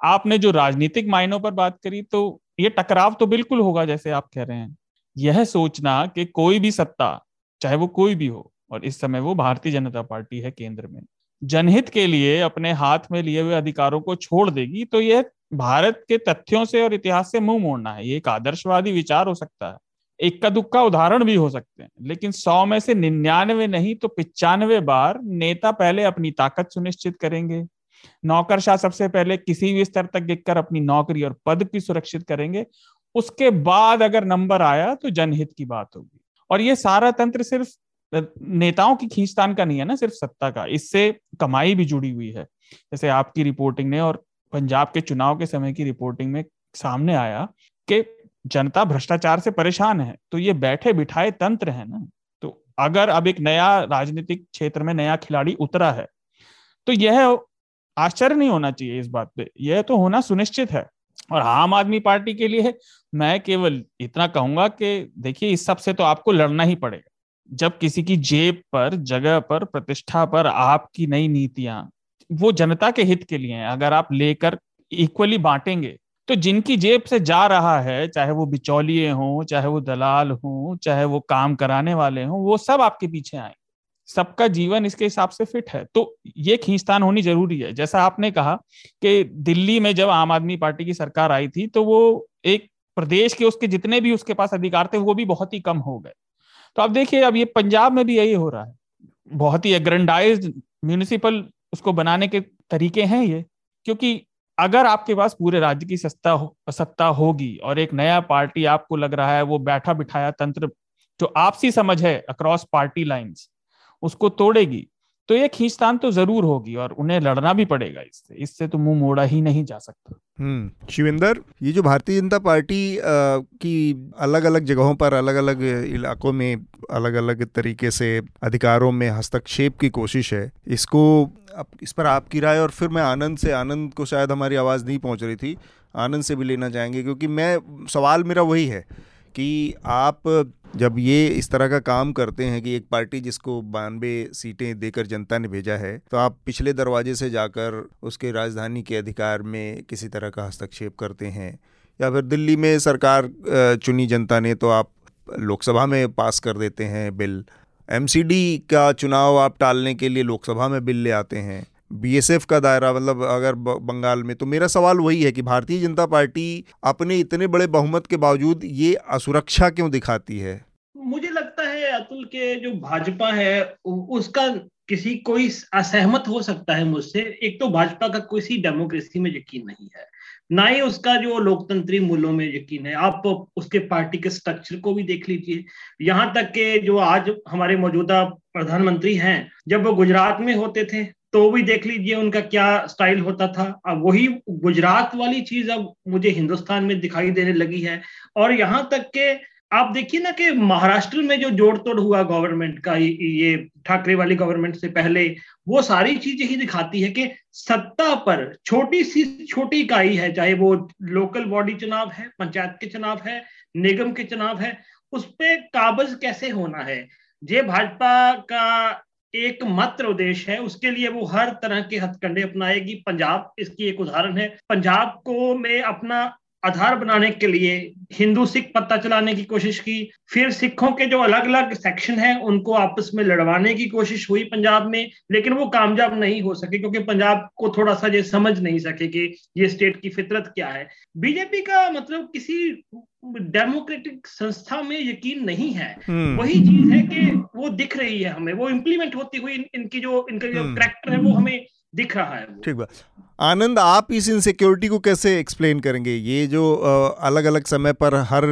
आपने जो राजनीतिक मायनों पर बात करी तो ये टकराव तो बिल्कुल होगा, जैसे आप कह रहे हैं। यह सोचना कि कोई भी सत्ता, चाहे वो कोई भी हो, और इस समय वो भारतीय जनता पार्टी है केंद्र में, जनहित के लिए अपने हाथ में लिए हुए अधिकारों को छोड़ देगी तो यह भारत के तथ्यों से और इतिहास से मुँह मोड़ना है। ये एक आदर्शवादी विचार हो सकता है। इक्का दुक्का उदाहरण भी हो सकते हैं। लेकिन सौ में से निन्यानवे नहीं तो पिचानवे बार नेता पहले अपनी ताकत सुनिश्चित करेंगे। नौकरशाह सबसे पहले किसी भी स्तर तक गिर अपनी नौकरी और पद की सुरक्षित करेंगे। उसके बाद अगर नंबर आया तो जनहित की बात होगी। और ये सारा तंत्र सिर्फ़ नेताओं की खींचतान का नहीं है ना, सिर्फ़ सत्ता का। इससे कमाई भी जुड़ी हुई है। जैसे आपकी रिपोर्टिंग ने और पंजाब के चुनाव के समय की रिपोर्टिंग में सामने आया कि जनता भ्रष्टाचार से परेशान है तो ये बैठे बिठाए तंत्र है ना। तो अगर अब एक नया राजनीतिक क्षेत्र में नया खिलाड़ी उतरा है तो यह आश्चर्य नहीं होना चाहिए इस बात पे। यह तो होना सुनिश्चित है। और आम आदमी पार्टी के लिए मैं केवल इतना कहूँगा कि देखिए, इस सबसे तो आपको लड़ना ही पड़ेगा। जब किसी की जेब पर, जगह पर, प्रतिष्ठा पर आपकी नई नीतियाँ, वो जनता के हित के लिए हैं। अगर आप लेकर इक्वली बांटेंगे तो जिनकी जेब से जा रहा है, चाहे वो बिचौलिए हों, चाहे वो दलाल हों, चाहे वो काम कराने वाले हों, वो सब आपके पीछे आए। सबका जीवन इसके हिसाब से फिट है। तो ये खींचतान होनी ज़रूरी है। जैसा आपने कहा कि दिल्ली में जब आम आदमी पार्टी की सरकार आई थी तो वो एक प्रदेश के उसके जितने भी उसके पास अधिकार थे, वो भी बहुत ही कम हो गए। तो अब देखिए, अब ये पंजाब में भी यही हो रहा है। बहुत ही एग्रेंडाइज म्यूनिसिपल उसको बनाने के तरीके हैं ये, क्योंकि अगर आपके पास पूरे राज्य की सत्ता हो, सत्ता होगी और एक नया पार्टी आपको लग रहा है वो बैठा बिठाया तंत्र जो आपसी समझ है अक्रॉस पार्टी लाइंस उसको तोड़ेगी तो ये खींचतान तो ज़रूर होगी और उन्हें लड़ना भी पड़ेगा इससे। इससे तो मुँह मोड़ा ही नहीं जा सकता। हम्म शिवेंद्र ये जो भारतीय जनता पार्टी आ, की अलग अलग जगहों पर अलग अलग इलाकों में अलग अलग तरीके से अधिकारों में हस्तक्षेप की कोशिश है इसको अब इस पर आपकी राय, और फिर मैं आनंद से, आनंद को शायद हमारी आवाज़ नहीं पहुँच रही थी, आनंद से भी लेना चाहेंगे, क्योंकि मैं, सवाल मेरा वही है कि आप जब ये इस तरह का काम करते हैं कि एक पार्टी जिसको बानवे सीटें देकर जनता ने भेजा है तो आप पिछले दरवाजे से जाकर उसके राजधानी के अधिकार में किसी तरह का हस्तक्षेप करते हैं, या फिर दिल्ली में सरकार चुनी जनता ने तो आप लोकसभा में पास कर देते हैं बिल एमसीडी का चुनाव आप टालने के लिए लोकसभा में बिल ले आते हैं। बीएसएफ का दायरा मतलब अगर बंगाल में तो मेरा सवाल वही है कि भारतीय जनता पार्टी अपने इतने बड़े बहुमत के बावजूद ये असुरक्षा क्यों दिखाती है? मुझे लगता है अतुल, के जो भाजपा है उसका किसी कोई असहमत हो सकता है मुझसे। एक तो भाजपा का किसी डेमोक्रेसी में यकीन नहीं है। ना ही उसका जो लोकतंत्री मूल्यों में यकीन है। आप उसके पार्टी के स्ट्रक्चर को भी देख लीजिए। यहाँ तक के जो आज हमारे मौजूदा प्रधानमंत्री हैं, जब वो गुजरात में होते थे तो भी देख लीजिए उनका क्या स्टाइल होता था। अब वही गुजरात वाली चीज़ अब मुझे हिंदुस्तान में दिखाई देने लगी है। और यहाँ तक के आप देखिए ना कि महाराष्ट्र में जो जोड़ तोड़ हुआ गवर्नमेंट का, ये ठाकरे वाली गवर्नमेंट से पहले, वो सारी चीज़ें ही दिखाती है कि सत्ता पर छोटी सी छोटी इकाई है, चाहे वो लोकल बॉडी चुनाव है, पंचायत के चुनाव है, निगम के चुनाव है, उस पर काबज कैसे होना है? जे भाजपा का एक मात्र उद्देश्य है, उसके लिए वो हर तरह के हथकंडे अपनाएगी। पंजाब, इसकी एक उदाहरण है, पंजाब को में अपना आधार बनाने के लिए हिंदू सिख पत्ता चलाने की कोशिश की फिर सिखों के जो अलग अलग सेक्शन हैं उनको आपस में लड़वाने की कोशिश हुई पंजाब में लेकिन वो कामयाब नहीं हो सके क्योंकि पंजाब को थोड़ा सा ये समझ नहीं सके कि ये स्टेट की फितरत क्या है बीजेपी का मतलब किसी डेमोक्रेटिक संस्था में यकीन नहीं है हम्म। वही चीज़ है कि वो दिख रही है हमें वो इम्प्लीमेंट होती हुई इन, इनकी जो इनका जो करेक्टर हम्म। है वो हमें दिख रहा है ठीक बात। आनंद आप इस इनसिक्योरिटी को कैसे एक्सप्लेन करेंगे? ये जो अलग अलग समय पर हर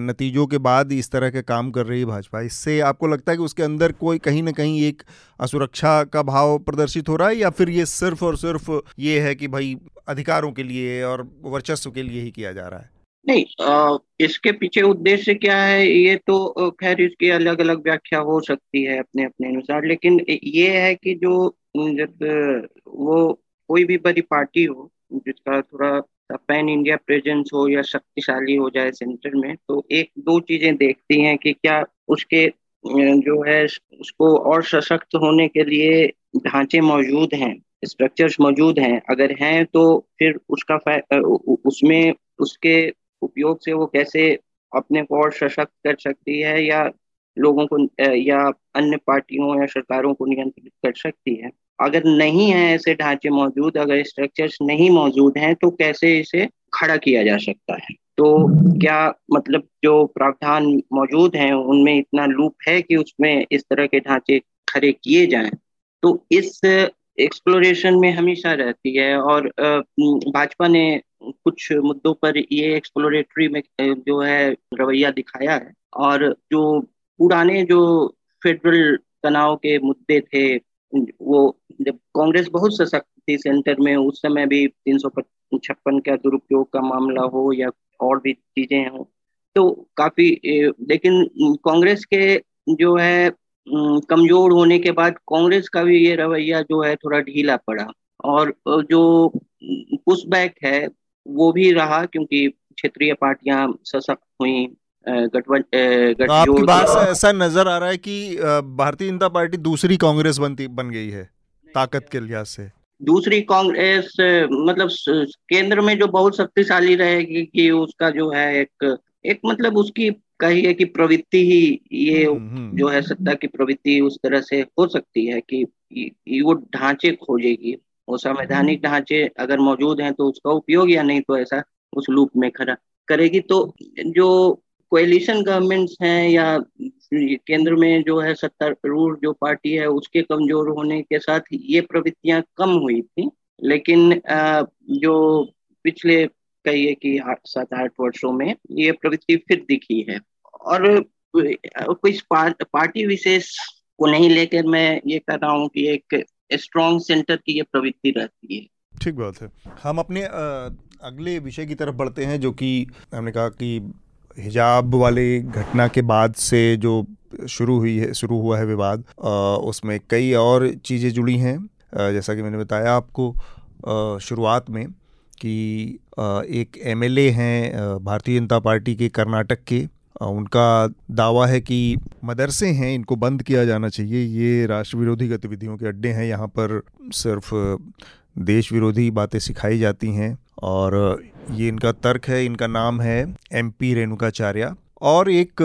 नतीजों के बाद इस तरह के काम कर रही है भाजपा इससे आपको लगता है कि उसके अंदर कोई कहीं ना कहीं एक असुरक्षा का भाव प्रदर्शित हो रहा है या फिर ये सिर्फ़ और सिर्फ़ ये है कि भाई अधिकारों के लिए और वर्चस्व के लिए ही किया जा रहा है? नहीं आ, इसके पीछे उद्देश्य क्या है? ये तो खैर इसकी अलग अलग व्याख्या हो सकती है अपने अपने अनुसार लेकिन ये है कि जो जब, वो कोई भी बड़ी पार्टी हो, जिसका थोड़ा पैन इंडिया प्रेजेंस हो या शक्तिशाली हो जाए सेंटर में तो एक दो चीज़ें देखती हैं कि क्या उसके, जो है, उसको और सशक्त होने के लिए ढांचे मौजूद हैं स्ट्रक्चर्स मौजूद हैं। अगर हैं तो फिर उसका उसमें उसके उपयोग से वो कैसे अपने को और सशक्त कर सकती है या लोगों को, या अन्य पार्टियों या सरकारों को नियंत्रित कर सकती है। अगर नहीं है ऐसे ढांचे मौजूद, अगर स्ट्रक्चर्स नहीं मौजूद हैं तो कैसे इसे खड़ा किया जा सकता है? तो क्या मतलब जो प्रावधान मौजूद हैं, उनमें इतना लूप है कि उसमें इस तरह के ढांचे खड़े किए जाएँ? तो इस एक्सप्लोरेशन में हमेशा रहती है और भाजपा ने कुछ मुद्दों पर ये एक्सप्लोरेटरी में जो है, रवैया दिखाया है। और जो पुराने जो फेडरल तनाव के मुद्दे थे वो जब कांग्रेस बहुत सशक्त थी सेंटर में उस समय भी तीन सौ छप्पन का दुरुपयोग का मामला हो या और भी चीज़ें हो तो काफ़ी लेकिन कांग्रेस के जो है कमज़ोर होने के बाद कांग्रेस का भी ये रवैया जो है थोड़ा ढीला पड़ा। और जो पुशबैक है, वो भी रहा क्योंकि क्षेत्रीय पार्टियाँ सशक्त हुई तो आपकी बात से ऐसा नज़र आ रहा है कि भारतीय जनता पार्टी दूसरी कांग्रेस बनती बन गई है ताकत के लिहाज से। दूसरी कांग्रेस मतलब केंद्र में जो बहुत शक्तिशाली रहेगी कि उसका जो है एक एक मतलब उसकी कहिए कि प्रवृत्ति ही ये हम्म, हम्म। जो है सत्ता की प्रवृत्ति उस तरह से हो सकती है कि वो ढांचे खोजेगी। वो संवैधानिक ढांचे अगर मौजूद हैं तो उसका उपयोग या नहीं तो ऐसा उस लूप में खड़ा करेगी। तो जो कोएलिशन गवर्नमेंट्स हैं या केंद्र में जो है सत्तारूढ़ जो पार्टी है, उसके कमज़ोर होने के साथ ये प्रवृत्तियाँ कम हुई थी। लेकिन जो पिछले कहिए कि सात, आठ वर्षों में ये प्रवृत्ति फिर दिखी है। और कुछ पार्टी विशेष को नहीं लेकर मैं ये कर रहा हूँ कि एक स्ट्रॉन्ग सेंटर की ये प्रवृत्ति रहती है। ठीक बात है। हम अपने अगले विषय की तरफ़ बढ़ते हैं, जो कि हमने कहा कि हिजाब वाले घटना के बाद से जो शुरू हुई है, शुरू हुआ है विवाद उसमें कई और चीज़ें जुड़ी हैं। जैसा कि मैंने बताया आपको शुरुआत में कि एक एमएलए हैं भारतीय जनता पार्टी के कर्नाटक के। उनका दावा है कि मदरसे हैं, इनको बंद किया जाना चाहिए। ये राष्ट्र विरोधी गतिविधियों के अड्डे हैं। यहाँ पर सिर्फ़ देश विरोधी बातें सिखाई जाती हैं और ये इनका तर्क है, इनका नाम है एम पी रेणुकाचार्य। और एक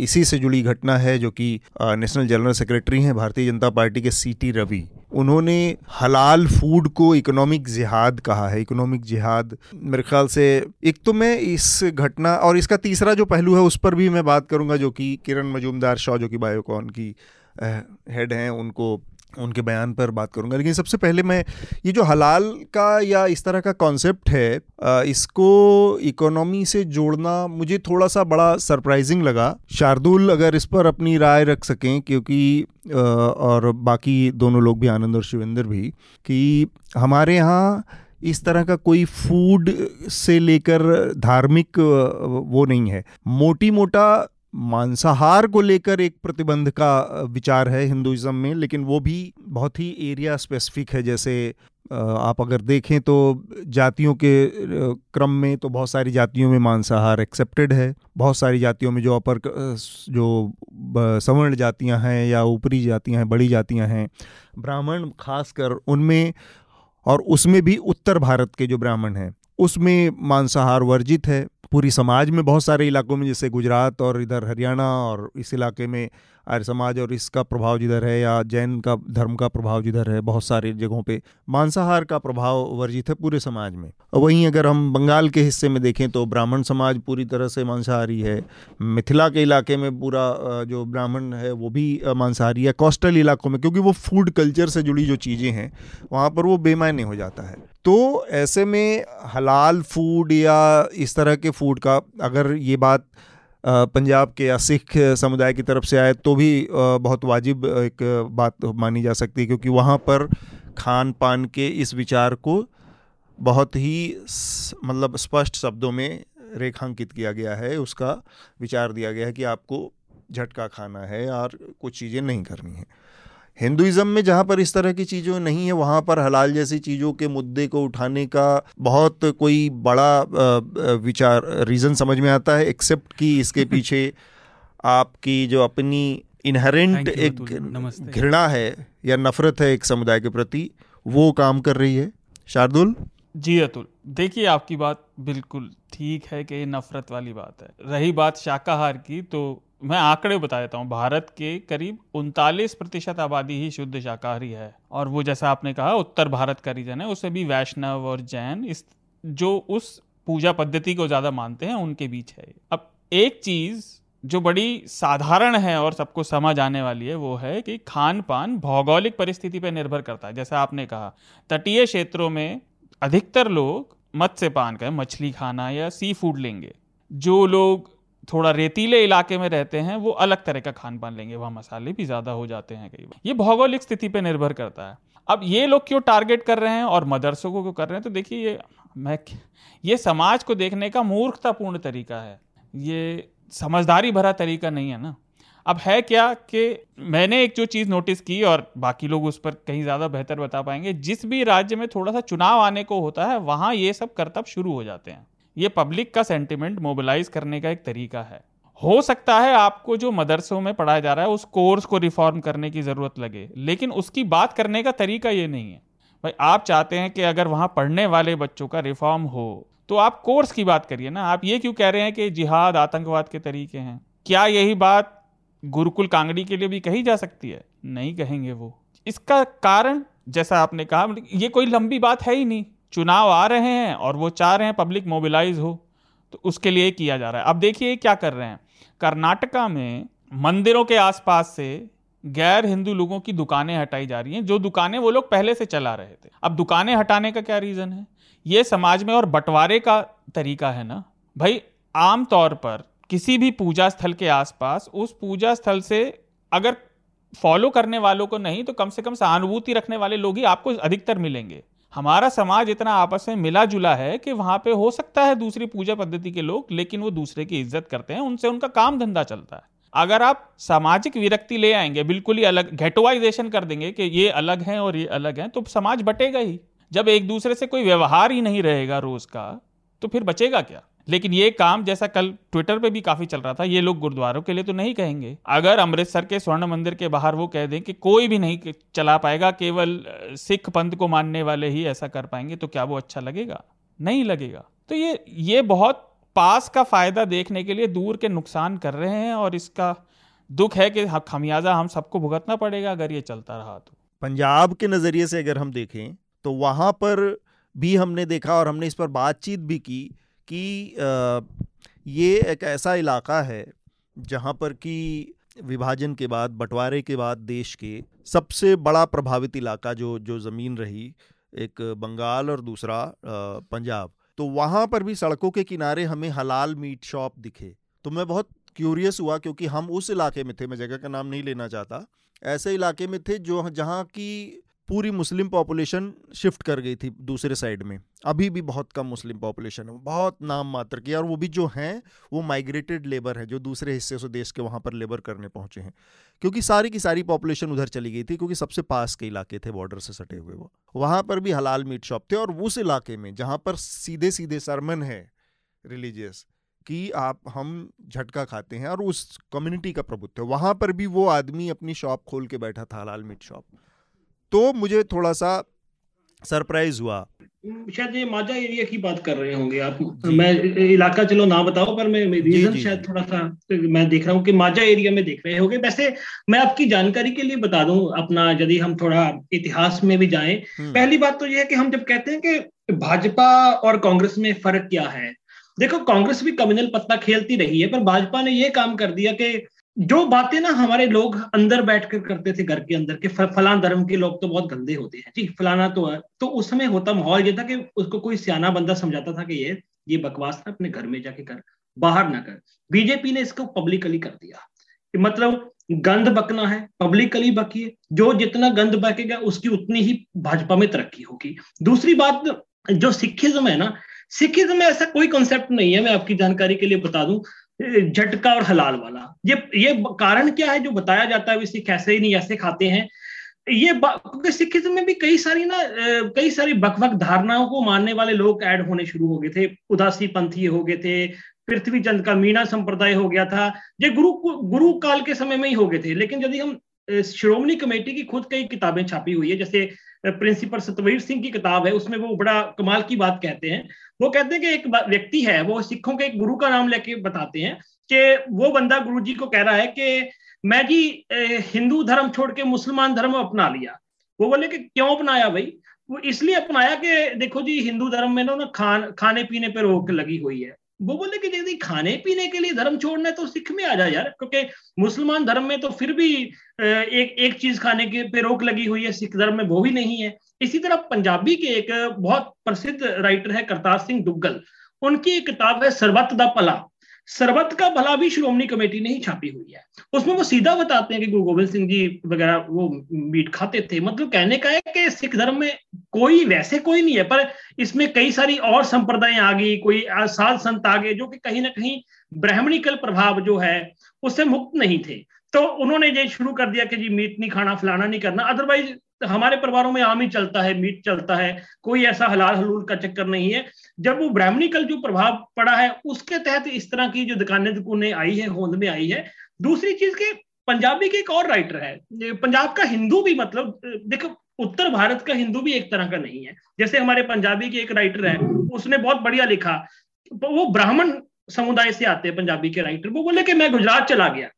इसी से जुड़ी घटना है जो कि नेशनल जनरल सेक्रेटरी हैं, भारतीय जनता पार्टी के सी टी रवि उन्होंने हलाल फ़ूड को इकोनॉमिक जिहाद कहा है इकोनॉमिक जिहाद मेरे ख्याल से एक तो मैं इस घटना और इसका तीसरा जो पहलू है, उस पर भी मैं बात करूँगा, जो कि किरण मजूमदार शाह जो कि बायोकॉन की हेड हैं, उनको उनके बयान पर बात करूँगा। लेकिन सबसे पहले मैं, ये जो हलाल का या इस तरह का कॉन्सेप्ट है इसको इकोनॉमी से जोड़ना मुझे थोड़ा सा बड़ा सरप्राइजिंग लगा। शार्दुल अगर इस पर अपनी राय रख सकें, क्योंकि और बाकी दोनों लोग भी, आनंद और शिवेंद्र भी, कि हमारे यहाँ इस तरह का कोई फ़ूड से लेकर धार्मिक वो नहीं है। मोटी मोटा मांसाहार को लेकर एक प्रतिबंध का विचार है हिंदुज़म में, लेकिन वो भी बहुत ही एरिया स्पेसिफिक है। जैसे आप अगर देखें तो जातियों के क्रम में तो बहुत सारी जातियों में मांसाहार एक्सेप्टेड है। बहुत सारी जातियों में जो अपर जो सवर्ण जातियाँ हैं या ऊपरी जातियाँ हैं, बड़ी जातियाँ हैं, ब्राह्मण खासकर उनमें और उसमें भी उत्तर भारत के जो ब्राह्मण हैं, उसमें मांसाहार वर्जित है। पूरी समाज में बहुत सारे इलाकों में, जैसे गुजरात और इधर हरियाणा और इस इलाके में आर्य समाज और इसका प्रभाव जिधर है या जैन का, धर्म का प्रभाव जिधर है, बहुत सारे जगहों पे मांसाहार का प्रभाव वर्जित है पूरे समाज में। वहीं अगर हम बंगाल के हिस्से में देखें तो ब्राह्मण समाज पूरी तरह से मांसाहारी है। मिथिला के इलाके में पूरा जो ब्राह्मण है वो भी मांसाहारी है, कोस्टल इलाकों में, क्योंकि वो फ़ूड कल्चर से जुड़ी जो चीज़ें हैं, वहाँ पर वो बेमायने हो जाता है। तो ऐसे में हलाल फ़ूड या इस तरह के फ़ूड का अगर ये बात पंजाब के या सिख समुदाय की तरफ़ से आए तो भी बहुत वाजिब एक बात मानी जा सकती है। क्योंकि वहाँ पर खान पान के इस विचार को बहुत ही मतलब स्पष्ट शब्दों में रेखांकित किया गया है। उसका विचार दिया गया है कि आपको झटका खाना है और कुछ चीज़ें नहीं करनी है। हिंदुज़म में जहाँ पर इस तरह की चीज़ों नहीं है वहाँ पर हलाल जैसी चीज़ों के मुद्दे को उठाने का बहुत कोई बड़ा विचार रीज़न समझ में आता है एक्सेप्ट कि इसके पीछे आपकी जो अपनी इनहेरेंट एक घृणा है या नफरत है एक समुदाय के प्रति वो काम कर रही है। शार्दुल? जी अतुल। देखिए आपकी बात बिल्कुल ठीक है कि ये नफरत वाली बात है। रही बात शाकाहार की तो मैं आंकड़े बता देता हूँ। भारत के करीब उनतालीस प्रतिशत आबादी ही शुद्ध शाकाहारी है। और वो जैसा आपने कहा, उत्तर भारत का रीजन है उससे भी वैष्णव और जैन इस, जो उस पूजा पद्धति को ज़्यादा मानते हैं, उनके बीच है अब एक चीज़ जो बड़ी साधारण है और सबको समझ आने वाली है, वो है कि खान पान भौगोलिक परिस्थिति पर निर्भर करता है। जैसा आपने कहा, तटीय क्षेत्रों में अधिकतर लोग मत्स्य पान का मछली खाना या सी फ़ूड लेंगे। जो लोग थोड़ा रेतीले इलाके में रहते हैं, वो अलग तरह का खान पान लेंगे, वहाँ मसाले भी ज़्यादा हो जाते हैं कई बार। ये भौगोलिक स्थिति पर निर्भर करता है। अब ये लोग क्यों टारगेट कर रहे हैं और मदरसों को क्यों कर रहे हैं तो देखिए ये, मैं, ये समाज को देखने का मूर्खतापूर्ण तरीका है। ये समझदारी भरा तरीका नहीं है ना। अब है क्या कि मैंने एक जो चीज़ नोटिस की और बाकी लोग उस पर कहीं ज़्यादा बेहतर बता पाएँगे, जिस भी राज्य में थोड़ा सा चुनाव आने को होता है, वहाँ ये सब करतब शुरू हो जाते हैं। ये पब्लिक का सेंटिमेंट मोबिलाइज करने का एक तरीका है। हो सकता है आपको जो मदरसों में पढ़ाया जा रहा है, उस कोर्स को रिफॉर्म करने की ज़रूरत लगे, लेकिन उसकी बात करने का तरीका ये नहीं है। भाई, आप चाहते हैं कि अगर वहाँ पढ़ने वाले बच्चों का रिफॉर्म हो तो आप कोर्स की बात करिए ना। आप ये क्यों कह रहे हैं कि जिहाद, आतंकवाद के तरीके हैं? क्या यही बात गुरुकुल कांगड़ी के लिए भी कही जा सकती है? नहीं कहेंगे वो। इसका कारण, जैसा आपने कहा, ये कोई लंबी बात है ही नहीं। चुनाव आ रहे हैं और वो चाह रहे हैं पब्लिक मोबिलाइज हो तो उसके लिए किया जा रहा है। अब देखिए क्या कर रहे हैं। कर्नाटका में मंदिरों के आसपास से गैर हिंदू लोगों की दुकानें हटाई जा रही हैं, जो दुकानें वो लोग पहले से चला रहे थे। अब दुकानें हटाने का क्या रीजन है? ये समाज में और बंटवारे का तरीका है ना। भाई आमतौर पर किसी भी पूजा स्थल के आसपास उस पूजा स्थल से अगर फॉलो करने वालों को नहीं तो कम से कम सहानुभूति रखने वाले लोग ही आपको अधिकतर मिलेंगे। हमारा समाज इतना आपस में मिला जुला है कि वहाँ पे हो सकता है दूसरी पूजा पद्धति के लोग, लेकिन वो दूसरे की इज़्ज़त करते हैं, उनसे उनका काम धंधा चलता है। अगर आप सामाजिक विरक्ति ले आएँगे, बिल्कुल ही अलग घेटोवाइजेशन कर देंगे कि ये अलग हैं और ये अलग हैं तो समाज बटेगा ही। जब एक दूसरे से कोई व्यवहार ही नहीं रहेगा रोज का तो फिर बचेगा क्या? लेकिन ये काम जैसा कल ट्विटर पे भी काफ़ी चल रहा था, ये लोग गुरुद्वारों के लिए तो नहीं कहेंगे। अगर अमृतसर के स्वर्ण मंदिर के बाहर वो कह दें कि कोई भी नहीं चला पाएगा, केवल सिख पंथ को मानने वाले ही ऐसा कर पाएँगे तो क्या वो अच्छा लगेगा? नहीं लगेगा। तो ये ये बहुत पास का फ़ायदा देखने के लिए दूर के नुकसान कर रहे हैं और इसका दुख है कि खमियाजा हम सबको भुगतना पड़ेगा अगर ये चलता रहा तो। पंजाब के नज़रिए से अगर हम देखें तो वहाँ पर भी हमने देखा और हमने इस पर बातचीत भी की कि ये एक ऐसा इलाका है जहाँ पर कि विभाजन के बाद, बंटवारे के बाद देश के सबसे बड़ा प्रभावित इलाका जो जो ज़मीन रही, एक बंगाल और दूसरा पंजाब। तो वहाँ पर भी सड़कों के किनारे हमें हलाल मीट शॉप दिखे। तो मैं बहुत क्यूरियस हुआ क्योंकि हम उस इलाके में थे, मैं जगह का नाम नहीं लेना चाहता। ऐसे इलाके में थे जो, जहाँ की पूरी मुस्लिम पॉपुलेशन शिफ्ट कर गई थी दूसरे साइड में। अभी भी बहुत कम मुस्लिम पॉपुलेशन है। बहुत नाम मात्र की और वो भी जो हैं, वो माइग्रेटेड लेबर है, जो दूसरे हिस्से से देश के वहाँ पर लेबर करने पहुँचे हैं। क्योंकि सारी की सारी पॉपुलेशन उधर चली गई थी, क्योंकि सबसे पास के इलाके थे बॉर्डर से सटे हुए वो। वहाँ पर भी हलाल मीट शॉप थे और उस इलाके में, जहाँ पर सीधे सीधे सरमन है रिलीजियस कि आप, हम झटका खाते हैं और उस कम्युनिटी का प्रभुत्व वहाँ पर भी वो आदमी अपनी शॉप खोल के बैठा था, हलाल मीट शॉप तो मुझे थोड़ा सा सरप्राइज़ हुआ। शायद ये माजा एरिया की बात कर रहे होंगे आप। मैं इलाका चलो ना बताओ पर मैं रीजन शायद थोड़ा सा मैं देख रहा हूँ कि माजा एरिया में देख रहे होंगे। वैसे मैं आपकी जानकारी के लिए बता दूँ अपना यदि हम थोड़ा इतिहास में भी जाएँ। हम्म। पहली बात तो ये है कि हम जब कहते हैं कि भाजपा और कांग्रेस में फ़र्क क्या है देखो कांग्रेस भी कम्युनल पत्ता खेलती रही है पर भाजपा ने ये काम कर दिया कि जो बातें ना हमारे लोग अंदर बैठकर करते थे, घर के अंदर, के फलान धर्म के लोग तो बहुत गंदे होते हैं। जी, फलाना तो है। तो उस समय होता माहौल ये था कि उसको कोई सियाना बंदा समझाता था कि ये ये बकवास था, अपने घर में जाके कर, बाहर ना कर। बीजेपी ने इसको पब्लिकली कर दिया। कि मतलब गंद बकना है पब्लिकली बकिए। जो जितना गंद बकेगा, उसकी उतनी ही भाजपा में तरक्की होगी। दूसरी बात, जो सिखिज्म है ना, सिखिज्म में ऐसा कोई कॉन्सेप्ट नहीं है। मैं आपकी जानकारी के लिए बता दूँ झटका और हलाल वाला। ये ये कारण क्या है जो बताया जाता है सिख ऐसे ही नहीं, ऐसे खाते हैं? ये क्योंकि सिखिज्म में भी कई सारी ना कई सारी बकवक धारणाओं को मानने वाले लोग ऐड होने शुरू हो गए थे। उदासी पंथी हो गए थे, पृथ्वी चंद का मीणा संप्रदाय हो गया था, ये गुरु गुरु काल के समय में ही हो गए थे। लेकिन यदि हम श्रोमणी कमेटी की खुद कई किताबें छापी हुई है, जैसे प्रिंसिपल सतवीर सिंह की किताब है, उसमें वो बड़ा कमाल की बात कहते हैं। वो कहते हैं कि एक व्यक्ति है, वो सिखों के एक गुरु का नाम लेके बताते हैं कि वो बंदा गुरु जी को कह रहा है कि मैं जी हिंदू धर्म छोड़ के मुसलमान धर्म अपना लिया। वो बोले कि क्यों अपनाया भाई? वो इसलिए अपनाया कि देखो जी, हिंदू धर्म में ना खान, खाने पीने पर रोक लगी हुई है। वो बोले कि यदि खाने पीने के लिए धर्म छोड़ना है तो सिख में आ जाए यार, क्योंकि मुसलमान धर्म में तो फिर भी एक एक चीज़ खाने के पे रोक लगी हुई है, सिख धर्म में वो भी नहीं है। इसी तरह पंजाबी के एक बहुत प्रसिद्ध राइटर है करतार सिंह दुग्गल, उनकी एक किताब है सरबत द पला। सरबत का भला भी श्रोमणी कमेटी ने ही छापी हुई है। उसमें वो सीधा बताते हैं कि गुरु गोविंद सिंह जी वगैरह वो मीट खाते थे। मतलब कहने का है कि सिख धर्म में कोई, वैसे कोई नहीं है, पर इसमें कई सारी और संप्रदाय आ गई, कोई साध संत आ गए, जो कि कहीं ना कहीं ब्राह्मणिकल प्रभाव जो है, उससे मुक्त नहीं थे। तो उन्होंने ये शुरू कर दिया कि जी मीट नहीं खाना, फलाना नहीं करना। अदरवाइज़ हमारे परिवारों में आम ही चलता है, मीट चलता है। कोई ऐसा हलाल हलूल का चक्कर नहीं है। जब वो ब्राह्मणिकल जो प्रभाव पड़ा है, उसके तहत इस तरह की जो दुकानें दुकानें आई है, होंद में आई है। दूसरी चीज़ के पंजाबी के एक और राइटर है। पंजाब का हिंदू भी मतलब देखो, उत्तर भारत का हिंदू भी एक तरह का नहीं है। जैसे हमारे पंजाबी के एक राइटर है, उसने बहुत बढ़िया लिखा। वो ब्राह्मण समुदाय से आते हैं, पंजाबी के राइटर वो बोले कि मैं गुजरात चला गया।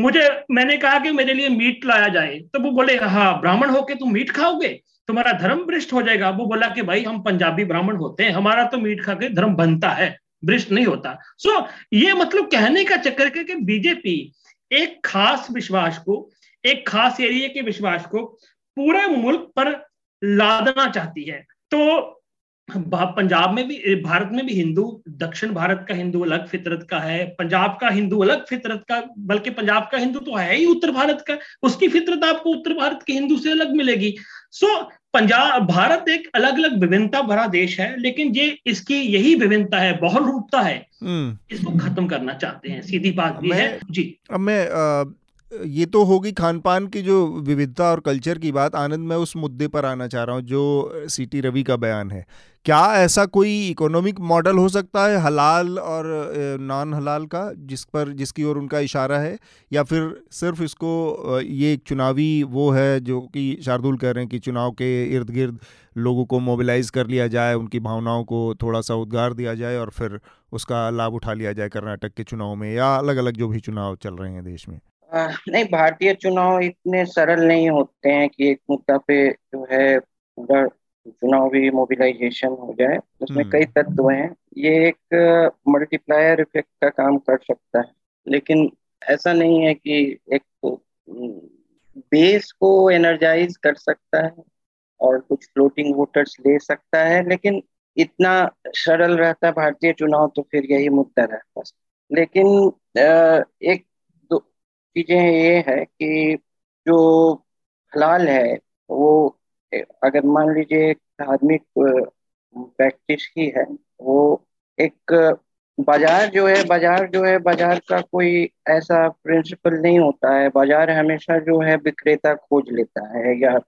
मुझे, मैंने कहा कि मेरे लिए मीट लाया जाए। तो वो बोले हाँ ब्राह्मण होके तुम मीट खाओगे? तुम्हारा धर्म भ्रष्ट हो जाएगा। वो बोला कि भाई हम पंजाबी ब्राह्मण होते हैं हमारा तो मीट खा के धर्म बनता है भ्रष्ट नहीं होता। सो so, ये मतलब कहने का चक्कर है कि बीजेपी एक खास विश्वास को एक खास एरिया के विश्वास को पूरे मुल्क पर लादना चाहती है। तो पंजाब में भी भारत में भी हिंदू दक्षिण भारत का हिंदू अलग फितरत का है पंजाब का हिंदू अलग फितरत का बल्कि पंजाब का हिंदू तो है ही उत्तर भारत का उसकी फितरत आपको उत्तर भारत के हिंदू से अलग मिलेगी। सो पंजाब भारत एक अलग अलग विभिन्नता भरा देश है लेकिन ये इसकी यही विभिन्नता है बहुल रूपता है। हम्म। इसको खत्म करना चाहते हैं सीधी बात भी है। जी। अब मैं ये तो होगी खान पान की जो विविधता और कल्चर की बात आनंद मैं उस मुद्दे पर आना चाह रहा हूँ जो सी रवि का बयान है। क्या ऐसा कोई इकोनॉमिक मॉडल हो सकता है, हलाल और नॉन हलाल का, जिस पर, जिसकी ओर उनका इशारा है? या फिर सिर्फ़ इसको ये एक चुनावी वो है जो कि शार्दुल कह रहे हैं कि चुनाव के इर्द गिर्द लोगों को मोबिलाइज कर लिया जाए, उनकी भावनाओं को थोड़ा सा उद्गार दिया जाए और फिर उसका लाभ उठा लिया जाए कर्नाटक के चुनाव में, या अलग अलग जो भी चुनाव चल रहे हैं देश में? नहीं, भारतीय चुनाव इतने सरल नहीं होते हैं कि एक मुद्दा पे जो है चुनावी मोबिलाइजेशन हो जाए उसमें हम्म। कई तत्व हैं। ये एक मल्टीप्लायर इफ़ेक्ट का काम कर सकता है। लेकिन ऐसा नहीं है कि एक तो बेस को एनर्जाइज कर सकता है और कुछ फ्लोटिंग वोटर्स ले सकता है लेकिन इतना सरल रहता भारतीय चुनाव तो फिर यही मुद्दा रहता लेकिन एक दो चीज़ें ये है कि जो हलाल है वो अगर मान लीजिए एक धार्मिक प्रैक्टिस ही है, वो एक बाज़ार जो है, बाज़ार जो है, बाज़ार का कोई ऐसा प्रिंसिपल नहीं होता है। बाज़ार हमेशा जो है विक्रेता खोज लेता है या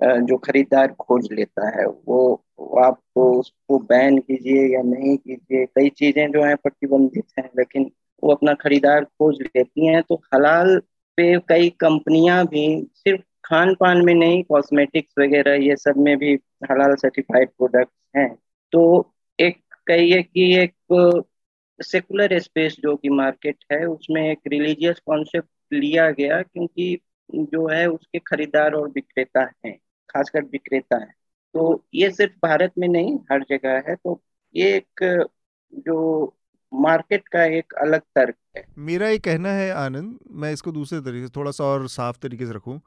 जो खरीदार खोज लेता है, वो, आप तो उसको बैन कीजिए या नहीं कीजिए। कई चीज़ें जो है प्रतिबंधित हैं, लेकिन वो अपना खरीदार खोज लेती हैं। तो हलाल पे कई कंपनियाँ भी सिर्फ़ खान पान में नहीं कॉस्मेटिक्स वगैरह ये सब में भी हलाल सर्टिफाइड प्रोडक्ट्स हैं। तो एक कहिए कि एक सेकुलर स्पेस जो कि मार्केट है, उसमें एक रिलीजियस कॉन्सेप्ट लिया गया क्योंकि जो है उसके खरीदार और विक्रेता हैं, खासकर विक्रेता हैं। तो ये सिर्फ़ भारत में नहीं, हर जगह है। तो ये एक जो मार्केट का एक अलग तर्क है। मेरा ये कहना है, आनंद, मैं इसको दूसरे तरीके से, थोड़ा सा और साफ़ तरीके से रखूँ।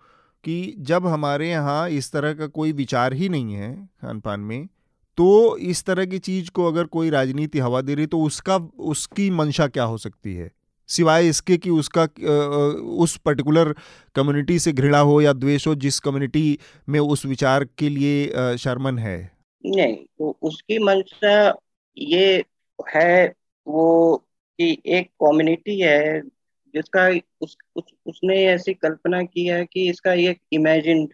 कि जब हमारे यहाँ इस तरह का कोई विचार ही नहीं है खान पान में तो इस तरह की चीज़ को अगर कोई राजनीति हवा दे रही तो उसका, उसकी मंशा क्या हो सकती है? सिवाय इसके कि उसका उस पर्टिकुलर कम्युनिटी से घृणा हो या द्वेष हो, जिस कम्युनिटी में उस विचार के लिए शर्मन है। नहीं तो उसकी मंशा ये है वो कि एक कम्युनिटी है जिसका उस, उस उसने ऐसी कल्पना की है कि इसका एक इमेजिन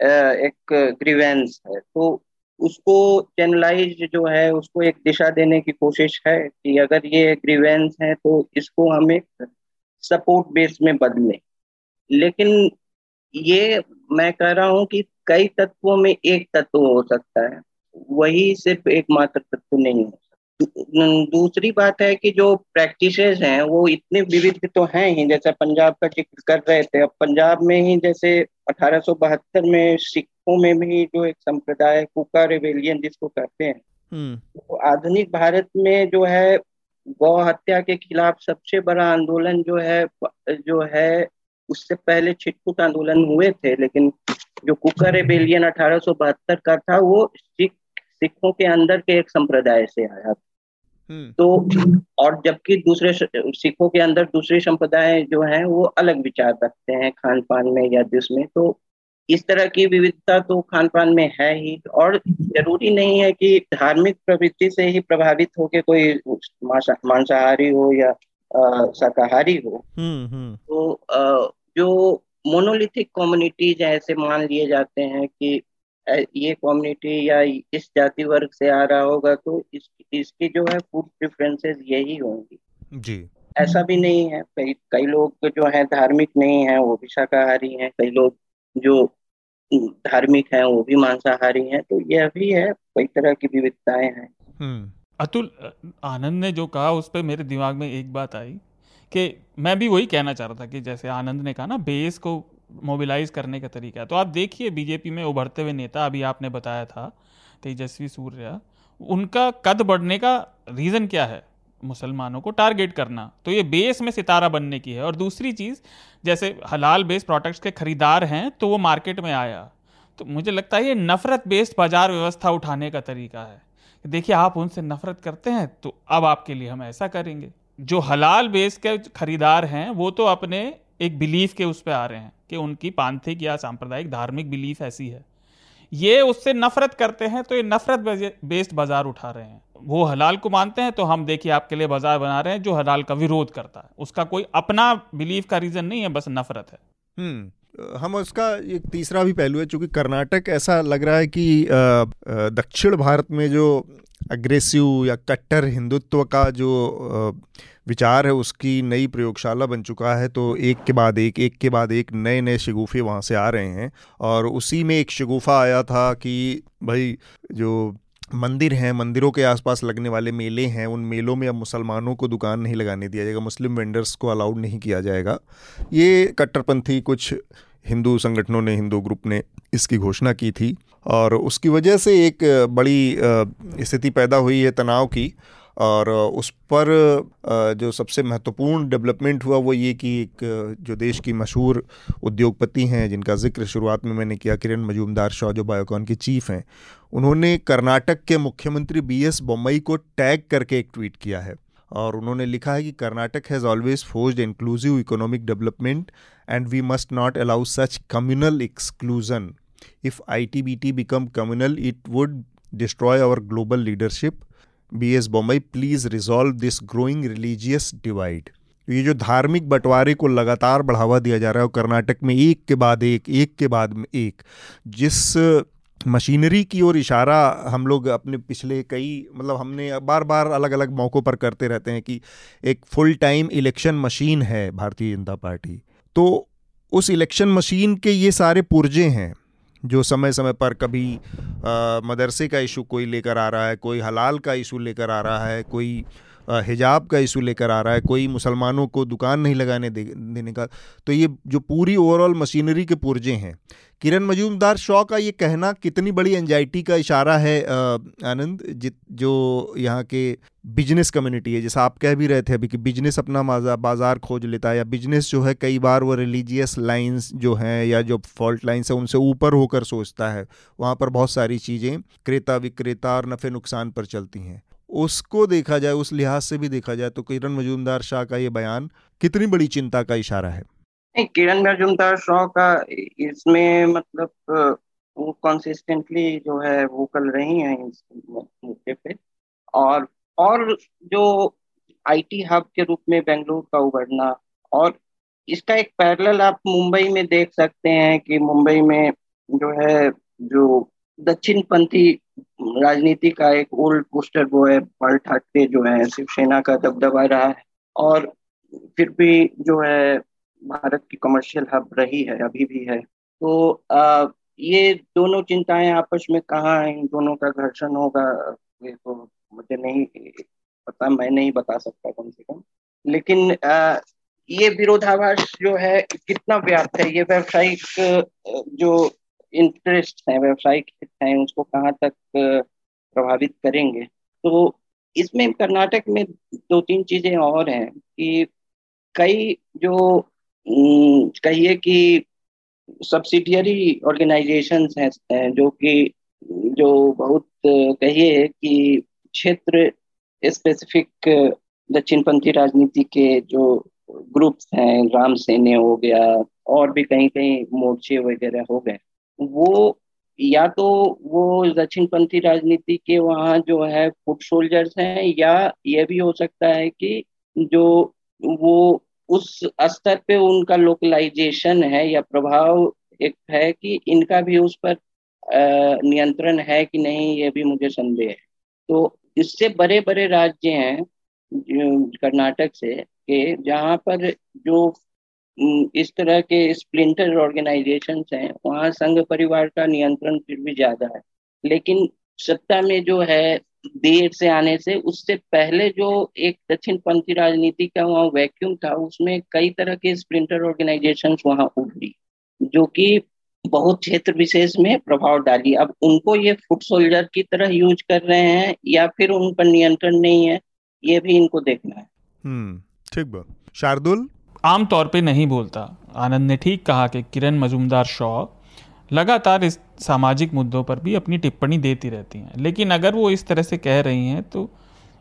एक ग्रीवेंस है। तो उसको चैनलाइज जो है उसको एक दिशा देने की कोशिश है कि अगर ये ग्रीवेंस है तो इसको हम एक सपोर्ट बेस में बदलें। लेकिन ये मैं कह रहा हूँ कि कई तत्वों में एक तत्व हो सकता है। वही सिर्फ़ एकमात्र तत्व नहीं है। दूसरी बात है कि जो प्रैक्टिस हैं वो इतने विविध तो हैं ही जैसे पंजाब का ज़िक्र कर रहे थे अब पंजाब में ही जैसे अठारह में सिखों में भी जो एक संप्रदाय कुका रिवेलियन जिसको कहते हैं। तो आधुनिक भारत में जो है गौ हत्या के खिलाफ सबसे बड़ा आंदोलन जो है जो है उससे पहले छिटपुट आंदोलन हुए थे लेकिन जो कुका रेबेलियन अठारह सौ बहत्तर का था वो सिख सिखों के अंदर के एक संप्रदाय से आया हम्म। तो और जबकि दूसरे सिखों के अंदर दूसरे संप्रदाय जो हैं वो अलग विचार रखते हैं खान पान में या जिसमें तो इस तरह की विविधता तो खान पान में है ही और ज़रूरी नहीं है कि धार्मिक प्रवृत्ति से ही प्रभावित होके कोई मांसाहारी हो या शाकाहारी हो हम्म, हम्म। तो आ, जो मोनोलिथिक कम्युनिटीज ऐसे मान लिए जाते हैं कि ये कम्युनिटी या इस जाति वर्ग से आ रहा होगा तो इस इसकी जो है फ़ूड प्रेफरेंसेस यही होंगी। जी। ऐसा भी नहीं है कई कई लोग जो है धार्मिक नहीं है वो भी शाकाहारी हैं कई लोग जो धार्मिक हैं वो भी मांसाहारी हैं तो यह भी है कई तरह की विविधताएँ हैं। हम्म। अतुल आनंद ने जो कहा उस पर मेरे दिमाग में एक बात आई कि मैं भी वही कहना चाह रहा था कि जैसे आनंद ने कहा ना बेस को मोबिलाइज करने का तरीका है। तो आप देखिए बीजेपी में उभरते हुए नेता, अभी आपने बताया था, तेजस्वी सूर्या, उनका कद बढ़ने का रीज़न क्या है? मुसलमानों को टारगेट करना। तो ये बेस में सितारा बनने की है। और दूसरी चीज़, जैसे हलाल बेस्ड प्रोडक्ट्स के खरीदार हैं तो वो मार्केट में आया। तो मुझे लगता है ये नफरत बेस्ड बाज़ार व्यवस्था उठाने का तरीका है। देखिए, आप उनसे नफरत करते हैं तो अब आपके लिए हम ऐसा करेंगे। जो हलाल बेस के खरीदार हैं, वो तो अपने एक बिलीफ के उस पर आ रहे हैं। कि उनकी पांथिक या सांप्रदायिक धार्मिक बिलीफ ऐसी है। ये उससे नफरत करते हैं तो ये नफरत बेस्ड बाज़ार उठा रहे हैं। वो हलाल को मानते हैं तो हम देखिए आपके लिए बाज़ार बना रहे हैं जो हलाल का विरोध करता है। उसका कोई अपना बिलीफ का रीजन नहीं है, बस नफरत है। हम्म हम उसका एक तीसरा भी पहलू है, चूँकि कर्नाटक ऐसा लग रहा है कि दक्षिण भारत में जो अग्रेसिव या कट्टर हिंदुत्व का जो विचार है, उसकी नई प्रयोगशाला बन चुका है। तो एक के बाद एक एक के बाद एक नए नए शगुफे वहाँ से आ रहे हैं और उसी में एक शगुफा आया था कि भाई जो मंदिर हैं, मंदिरों के आसपास लगने वाले मेले हैं, उन मेलों में अब मुसलमानों को दुकान नहीं लगाने दिया जाएगा, मुस्लिम वेंडर्स को अलाउड नहीं किया जाएगा। ये कट्टरपंथी कुछ हिंदू संगठनों ने, हिंदू ग्रुप ने इसकी घोषणा की थी। और उसकी वजह से एक बड़ी स्थिति पैदा हुई है तनाव की। और उस पर जो सबसे महत्वपूर्ण डेवलपमेंट हुआ वो ये कि एक, जो देश की मशहूर उद्योगपति हैं, जिनका ज़िक्र शुरुआत में मैंने किया, किरण मजूमदार शाह जो बायोकॉन के चीफ हैं, उन्होंने कर्नाटक के मुख्यमंत्री बी एस बोम्मई को टैग करके एक ट्वीट किया है। और उन्होंने लिखा है कि Karnataka has always forced inclusive economic development and we must not allow such communal exclusion if I T B T become communal it would destroy our global leadership B S Bommai please resolve this growing religious divide ये जो धार्मिक बंटवारे को लगातार बढ़ावा दिया जा रहा है कर्नाटक में एक के बाद एक एक के बाद में एक, जिस मशीनरी की ओर इशारा हम लोग अपने पिछले कई मतलब हमने बार बार अलग अलग मौक़ों पर करते रहते हैं कि एक फुल टाइम इलेक्शन मशीन है भारतीय जनता पार्टी। तो उस इलेक्शन मशीन के ये सारे पुर्जे हैं। जो समय समय पर कभी मदरसे का इशू कोई लेकर आ रहा है कोई हलाल का इशू लेकर आ रहा है कोई हिजाब का इशू लेकर आ रहा है कोई मुसलमानों को दुकान नहीं लगाने दे, देने का तो ये जो पूरी ओवरऑल मशीनरी के पुर्जे हैं किरण मजूमदार, शॉ का ये कहना कितनी बड़ी एंजाइटी का इशारा है आनंद जो यहाँ के बिज़नेस कम्युनिटी है, जैसा आप कह भी रहे थे अभी कि बिज़नेस अपना बाज़ार खोज लेता है, या बिज़नेस जो है कई बार वो रिलीजियस लाइंस जो हैं, या जो फॉल्ट लाइन्स है, उनसे ऊपर होकर सोचता है। वहाँ पर बहुत सारी चीज़ें, क्रेता विक्रेता और नफ़े नुकसान पर चलती हैं। उसको देखा जाए, उस लिहाज से भी देखा जाए तो किरण मजूमदार शाह का ये बयान कितनी बड़ी चिंता का इशारा है। किरण मजूमदार शॉ का इसमें मतलब वो कंसिस्टेंटली जो है वोकल रही हैं इस मुद्दे पे। और और जो आईटी हब के रूप में बेंगलुरु का उभरना, और इसका एक पैरेलल आप मुंबई में देख सकते हैं कि मुंबई में जो है, जो दक्षिण पंथी राजनीति का एक ओल्ड पोस्टर वो है, पल ठाकरे जो है, शिवसेना का दबदबा रहा है। और फिर भी जो है भारत की कमर्शियल हब रही है अभी भी है। तो आ, ये दोनों चिंताएँ आपस में कहाँ है इन दोनों का घर्षण होगा ये तो मुझे नहीं पता मैं नहीं बता सकता कम से कम। लेकिन आ, ये विरोधाभास जो है कितना व्याप्त है? ये व्यावसायिक जो इंटरेस्ट है व्यावसायिक हित है उसको कहाँ तक प्रभावित करेंगे? तो इसमें कर्नाटक में दो तीन चीज़ें और हैं कि कई जो कहिए कि सब्सिडियरी ऑर्गेनाइजेशन हैं जो कि, जो बहुत, कहिए कि क्षेत्र स्पेसिफिक दक्षिणपंथी राजनीति के जो ग्रुप्स हैं, राम सेने हो गया, और भी कहीं कहीं मोर्चे वगैरह हो गए, वो या तो वो दक्षिणपंथी राजनीति के वहाँ जो है फुट सोल्जर्स हैं, या ये भी हो सकता है कि जो वो उस स्तर पे उनका लोकलाइजेशन है या प्रभाव एक है कि इनका भी उस पर नियंत्रण है कि नहीं, ये भी मुझे संदेह है। तो इससे बड़े बड़े राज्य हैं कर्नाटक से, के जहाँ पर जो इस तरह के स्प्लिंटर ऑर्गेनाइजेशन हैं, वहाँ संघ परिवार का नियंत्रण फिर भी ज़्यादा है। लेकिन सत्ता में जो है देर से आने से उससे पहले जो एक दक्षिण पंथी राजनीति का वहाँ वैक्यूम था उसमें कई तरह के स्प्लिंटर ऑर्गेनाइजेशन वहाँ उभरी जो कि बहुत क्षेत्र विशेष में प्रभाव डाली। अब उनको ये फुट सोल्जर की तरह यूज़ कर रहे हैं या फिर उन पर नियंत्रण नहीं है ये भी इनको देखना है। हम्म ठीक बात। शार्दुल? आमतौर पे नहीं बोलता। आनंद ने ठीक कहा कि किरण मजूमदार शॉ लगातार इस सामाजिक मुद्दों पर भी अपनी टिप्पणी देती रहती हैं। लेकिन अगर वो इस तरह से कह रही हैं तो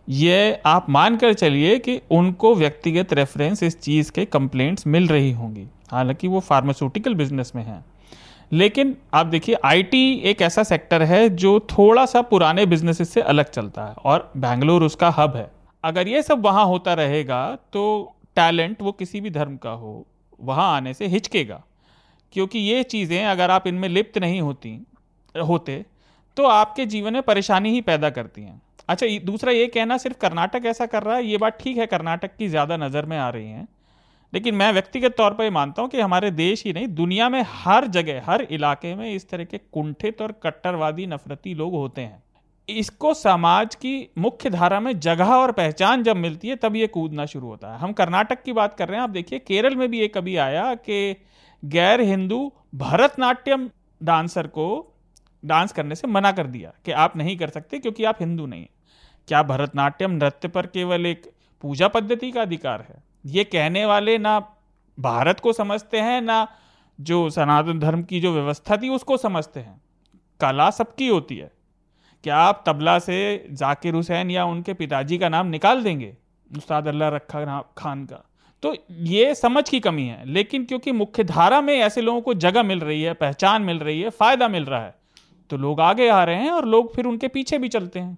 ये आप मान कर चलिए कि उनको व्यक्तिगत रेफरेंस इस चीज़ के कंप्लेंट्स मिल रही होंगी। हालाँकि वो फार्मास्यूटिकल बिज़नेस में हैं। लेकिन आप देखिए, आईटी एक ऐसा सेक्टर है जो थोड़ा सा पुराने बिज़नेस से अलग चलता है और बैंगलोर उसका हब है। अगर ये सब वहाँ होता रहेगा तो टैलेंट वो किसी भी धर्म का हो, वहाँ आने से हिचकेगा। क्योंकि ये चीज़ें अगर आप इनमें लिप्त नहीं होती, होते तो आपके जीवन में परेशानी ही पैदा करती हैं। अच्छा दूसरा ये कहना, सिर्फ़ कर्नाटक ऐसा कर रहा है, ये बात ठीक है, कर्नाटक की ज़्यादा नज़र में आ रही हैं, लेकिन मैं व्यक्तिगत तौर पर मानता हूँ कि हमारे देश ही नहीं, दुनिया में हर जगह, हर इलाके में इस तरह के कुंठित और कट्टरवादी, नफरती लोग होते हैं। इसको समाज की मुख्य धारा में जगह और पहचान जब मिलती है, तब ये कूदना शुरू होता है। हम कर्नाटक की बात कर रहे हैं, आप देखिए, केरल में भी ये कभी आया कि गैर हिंदू भरतनाट्यम डांसर को डांस करने से मना कर दिया कि आप नहीं कर सकते क्योंकि आप हिंदू नहीं हैं। क्या भरतनाट्यम नृत्य पर केवल एक पूजा पद्धति का अधिकार है? ये कहने वाले ना भारत को समझते हैं, ना जो सनातन धर्म की जो व्यवस्था थी उसको समझते हैं। कला सबकी होती है। क्या आप तबला से जाकिर हुसैन या उनके पिताजी का नाम निकाल देंगे? उस्ताद अल्लाह रखा खान का। तो ये समझ की कमी है लेकिन क्योंकि मुख्य धारा में ऐसे लोगों को जगह मिल रही है पहचान मिल रही है फ़ायदा मिल रहा है तो लोग आगे आ रहे हैं और लोग फिर उनके पीछे भी चलते हैं।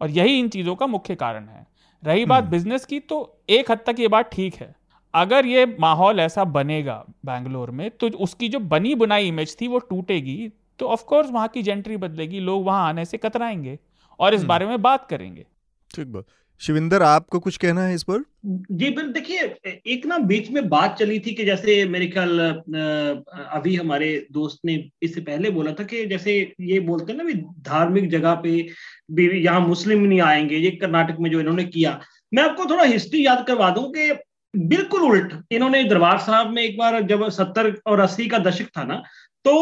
और यही इन चीज़ों का मुख्य कारण है। रही बात बिज़नेस हम्म। की तो एक हद तक ये बात ठीक है। अगर ये माहौल ऐसा बनेगा बैंगलोर में तो उसकी जो बनी बुनाई इमेज थी वो टूटेगी तो ऑफकोर्स वहाँ की जेंट्री बदलेगी लोग वहाँ आने से कतराएँगे और इस हम्म। बारे में बात करेंगे। ठीक बात। शिविंदर, आपको कुछ कहना है इस पर? जी, बिल, देखिए, एक ना बीच में बात चली थी कि जैसे मेरे ख्याल अभी हमारे दोस्त ने इससे पहले बोला था कि जैसे ये बोलते हैं ना भी धार्मिक जगह पे भी यहाँ मुस्लिम नहीं आएँगे, ये कर्नाटक में जो इन्होंने किया। मैं आपको थोड़ा हिस्ट्री याद करवा दूँ कि बिल्कुल उल्ट इन्होंने दरबार साहब में एक बार जब सत्तर और अस्सी का दशक था ना तो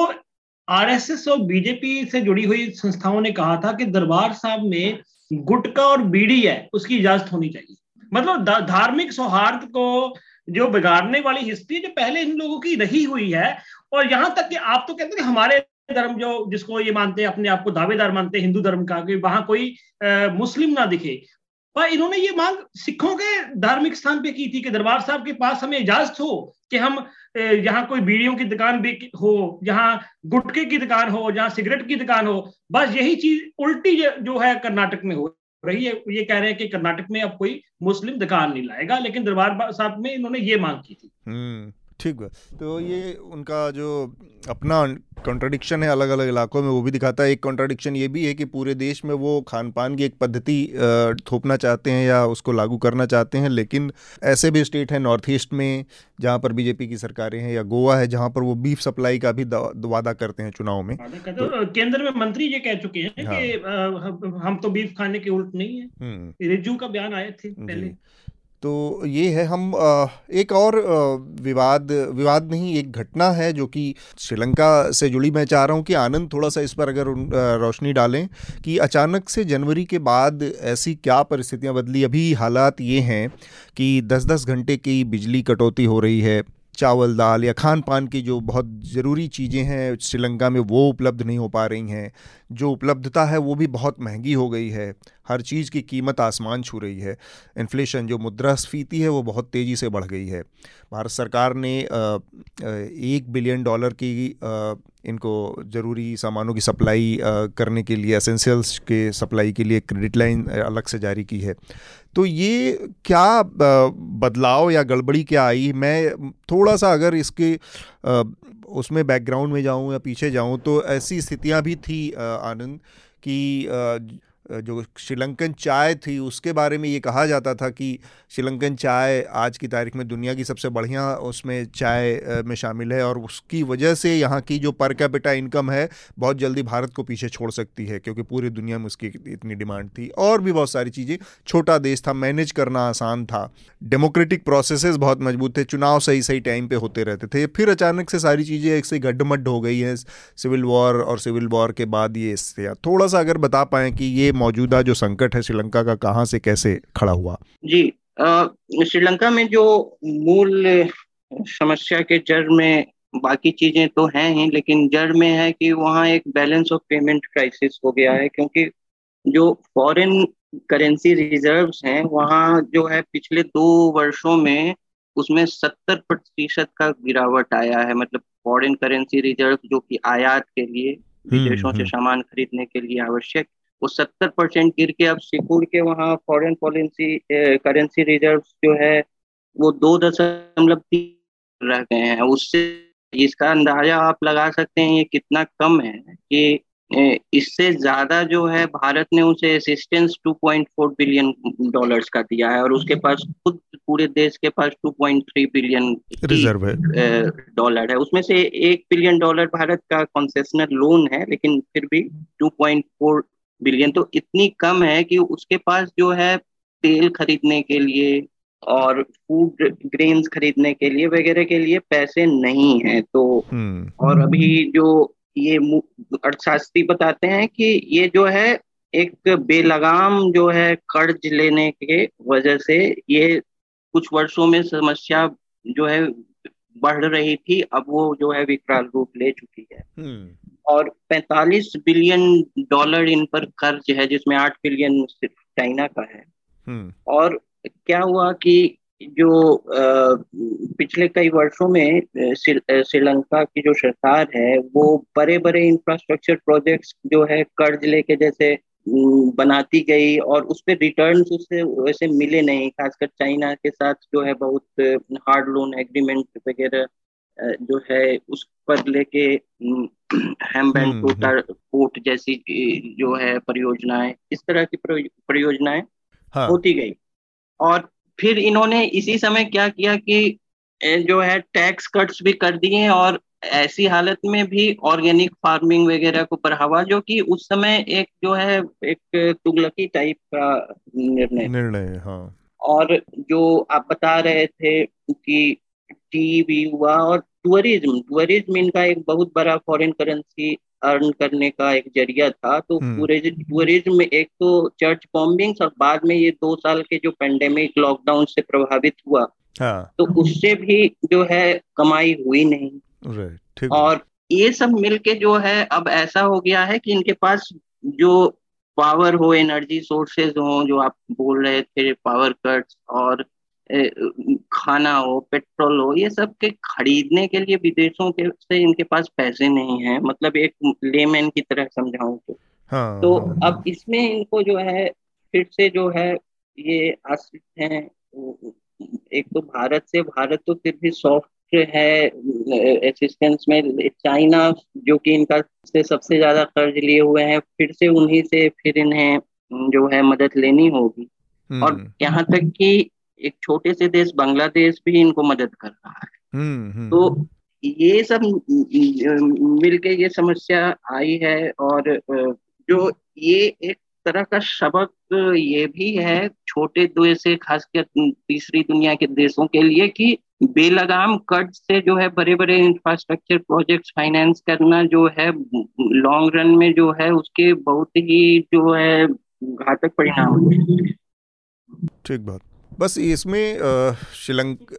आरएसएस और बीजेपी से जुड़ी हुई संस्थाओं ने कहा था कि दरबार साहब में गुटका और बीड़ी है उसकी इजाज़त होनी चाहिए। मतलब धार्मिक सौहार्द को जो बिगाड़ने वाली हिस्ट्री जो पहले इन लोगों की रही हुई है और यहाँ तक कि आप तो कहते हैं हमारे धर्म जो जिसको ये मानते हैं अपने आप को दावेदार मानते हैं हिंदू धर्म का कि वहाँ कोई आ, मुस्लिम ना दिखे। पर इन्होंने ये मांग सिखों के धार्मिक स्थान पे की थी कि दरबार साहब के पास हमें इजाज़त हो कि हम यहाँ कोई बीड़ियों की दुकान भी हो जहाँ गुटके की दुकान हो, जहाँ सिगरेट की दुकान हो। बस यही चीज़ उल्टी जो है कर्नाटक में हो रही है। ये कह रहे हैं कि कर्नाटक में अब कोई मुस्लिम दुकान नहीं लाएगा, लेकिन दरबार साहब में इन्होंने ये मांग की थी। हम्म। ठीक है। तो ये उनका जो अपना कॉन्ट्रडिक्शन है अलग अलग इलाकों में वो भी दिखाता है। एक कॉन्ट्रडिक्शन ये भी है कि पूरे देश में वो खान पान की एक पद्धति थोपना चाहते हैं या उसको लागू करना चाहते हैं लेकिन ऐसे भी स्टेट हैं नॉर्थ ईस्ट में जहाँ पर बीजेपी की सरकारें हैं या गोवा है जहाँ पर वो बीफ सप्लाई का भी वादा करते हैं चुनाव में। तो, केंद्र में मंत्री ये कह चुके हैं हाँ, कि हम तो बीफ खाने के उल्ट नहीं है। हम्म। रिजू का बयान आए थे पहले। तो ये है हम एक और विवाद विवाद नहीं एक घटना है जो कि श्रीलंका से जुड़ी। मैं चाह रहा हूँ कि आनंद थोड़ा सा इस पर अगर रोशनी डालें कि अचानक से जनवरी के बाद ऐसी क्या परिस्थितियाँ बदली। अभी हालात ये हैं कि 10-10 घंटे की बिजली कटौती हो रही है। चावल, दाल या खान पान की जो बहुत ज़रूरी चीज़ें हैं श्रीलंका में, वो उपलब्ध नहीं हो पा रही हैं। जो उपलब्धता है, वो भी बहुत महँगी हो गई है। हर चीज़ की कीमत आसमान छू रही है। इन्फ्लेशन जो मुद्रास्फीति है, वो बहुत तेज़ी से बढ़ गई है। भारत सरकार ने एक बिलियन डॉलर की इनको ज़रूरी सामानों की सप्लाई करने के लिए असेंशियल्स के सप्लाई के लिए क्रेडिट लाइन अलग से जारी की है। तो ये क्या बदलाव या गड़बड़ी क्या आई? मैं थोड़ा सा अगर इसके उसमें बैकग्राउंड में जाऊँ या पीछे जाऊँ तो ऐसी स्थितियाँ भी थी आनंद, कि जो श्रीलंकन चाय थी, उसके बारे में ये कहा जाता था कि श्रीलंकन चाय आज की तारीख में दुनिया की सबसे बढ़िया उसमें चाय में शामिल है और उसकी वजह से यहाँ की जो पर कैपिटा इनकम है, बहुत जल्दी भारत को पीछे छोड़ सकती है, क्योंकि पूरी दुनिया में उसकी इतनी डिमांड थी। और भी बहुत सारी चीज़ें, छोटा देश था, मैनेज करना आसान था। डेमोक्रेटिक प्रोसेसेस बहुत मज़बूत थे, चुनाव सही सही टाइम पर होते रहते थे। फिर अचानक से सारी चीज़ें एक से गड्ढमड्ढ हो गई हैं, सिविल वॉर और सिविल वॉर के बाद ये थोड़ा सा अगर बता पाएँ कि ये मौजूदा जो संकट है श्रीलंका का कहाँ से कैसे खड़ा हुआ जी श्रीलंका में जो मूल समस्या के जड़ में बाकी चीज़ें तो हैं ही लेकिन जड़ में है कि वहाँ एक बैलेंस ऑफ़ पेमेंट क्राइसिस हो गया है क्योंकि जो फॉरेन करेंसी रिजर्व्स हैं वहाँ जो है पिछले दो वर्षों में उसमें सत्तर प्रतिशत का गिरावट आया है मतलब फॉरेन करेंसी रिज़र्व जो कि आयात के लिए हम्म, विदेशों से हम्म। सामान खरीदने के लिए आवश्यक वो सत्तर परसेंट गिर के अब सिकुड़ के वहाँ फॉरेन पॉलिसी करेंसी रिज़र्व जो है वो दो दशमलव तीन रह गए हैं। उससे इसका अंदाज़ा आप लगा सकते हैं ये कितना कम है कि इससे ज़्यादा जो है भारत ने उसे असिस्टेंस 2.4 बिलियन डॉलर्स का दिया है और उसके पास खुद पूरे देश के पास 2.3 बिलियन रिज़र्व है। डॉलर है। उसमें से एक बिलियन डॉलर भारत का कॉन्सेशनल लोन है लेकिन फिर भी 2.4 बिलियन तो इतनी कम है कि उसके पास जो है तेल खरीदने के लिए और फ़ूड ग्रेन्स खरीदने के लिए वगैरह के लिए पैसे नहीं है तो हम्म। और अभी जो ये अर्थशास्त्री बताते हैं कि ये जो है एक बेलगाम जो है कर्ज लेने के वजह से ये कुछ वर्षों में समस्या जो है बढ़ रही थी अब वो जो है विकराल रूप ले चुकी है हम्म। और 45 बिलियन डॉलर इन पर कर्ज है जिसमें 8 बिलियन सिर्फ़ चाइना का है हम्म। और क्या हुआ कि जो पिछले कई वर्षों में श्रीलंका की जो सरकार है वो बड़े बड़े इंफ्रास्ट्रक्चर प्रोजेक्ट्स जो है कर्ज लेके जैसे बनाती गई और उस पर रिटर्न उससे वैसे मिले नहीं खासकर चाइना के साथ जो है बहुत हार्ड लोन एग्रीमेंट वगैरह जो है उस पर लेके हैमबैंड हम्म, टोटर पोर्ट जैसी जो है परियोजनाएँ इस तरह की परियोजनाएँ हाँ. होती गई। और फिर इन्होंने इसी समय क्या किया कि जो है टैक्स कट्स भी कर दिए और ऐसी हालत में भी ऑर्गेनिक फ़ार्मिंग वगैरह को बढ़ावा जो कि उस समय एक जो है एक तुगलकी टाइप का निर्णय। निर्णय हाँ। और जो आप बता रहे थे कि टी भी हुआ और टूरिज़्म टूरिज़्म इनका एक बहुत बड़ा फॉरेन करेंसी अर्न करने का एक ज़रिया था तो हम्म। टूरिज़्म में एक तो चर्च बॉम्बिंग्स और बाद में ये दो साल के जो पेंडेमिक लॉकडाउन से प्रभावित हुआ हाँ। तो उससे भी जो है कमाई हुई नहीं और ये सब मिलके जो है अब ऐसा हो गया है कि इनके पास जो पावर हो एनर्जी सोर्सेज हो जो आप बोल रहे थे पावर कट्स और खाना हो पेट्रोल हो ये सब के खरीदने के लिए विदेशों के से इनके पास पैसे नहीं है। मतलब एक लेमैन की तरह समझाऊं तो। हाँ, तो हाँ, अब इसमें इनको जो है फिर से जो है ये आश्रित है। एक तो भारत से भारत तो फिर भी सॉफ्ट है असिस्टेंस में। चाइना जो कि इनका से सबसे ज़्यादा कर्ज लिए हुए हैं फिर से उन्हीं से फिर इन्हें जो है मदद लेनी होगी। और हम्म। यहाँ तक कि एक छोटे से देश बांग्लादेश भी इनको मदद कर रहा है। हम्म, हम्म, तो। ये सब मिलके ये समस्या आई है और जो ये एक तरह का सबक ये भी है छोटे देश से खासकर तीसरी दुनिया के देशों के लिए कि बेलगाम कर्ज से जो है बड़े बड़े इंफ्रास्ट्रक्चर प्रोजेक्ट्स फाइनेंस करना जो है लॉन्ग रन में जो है उसके बहुत ही जो है घातक परिणाम। ठीक बात। बस इसमें श्रीलंका,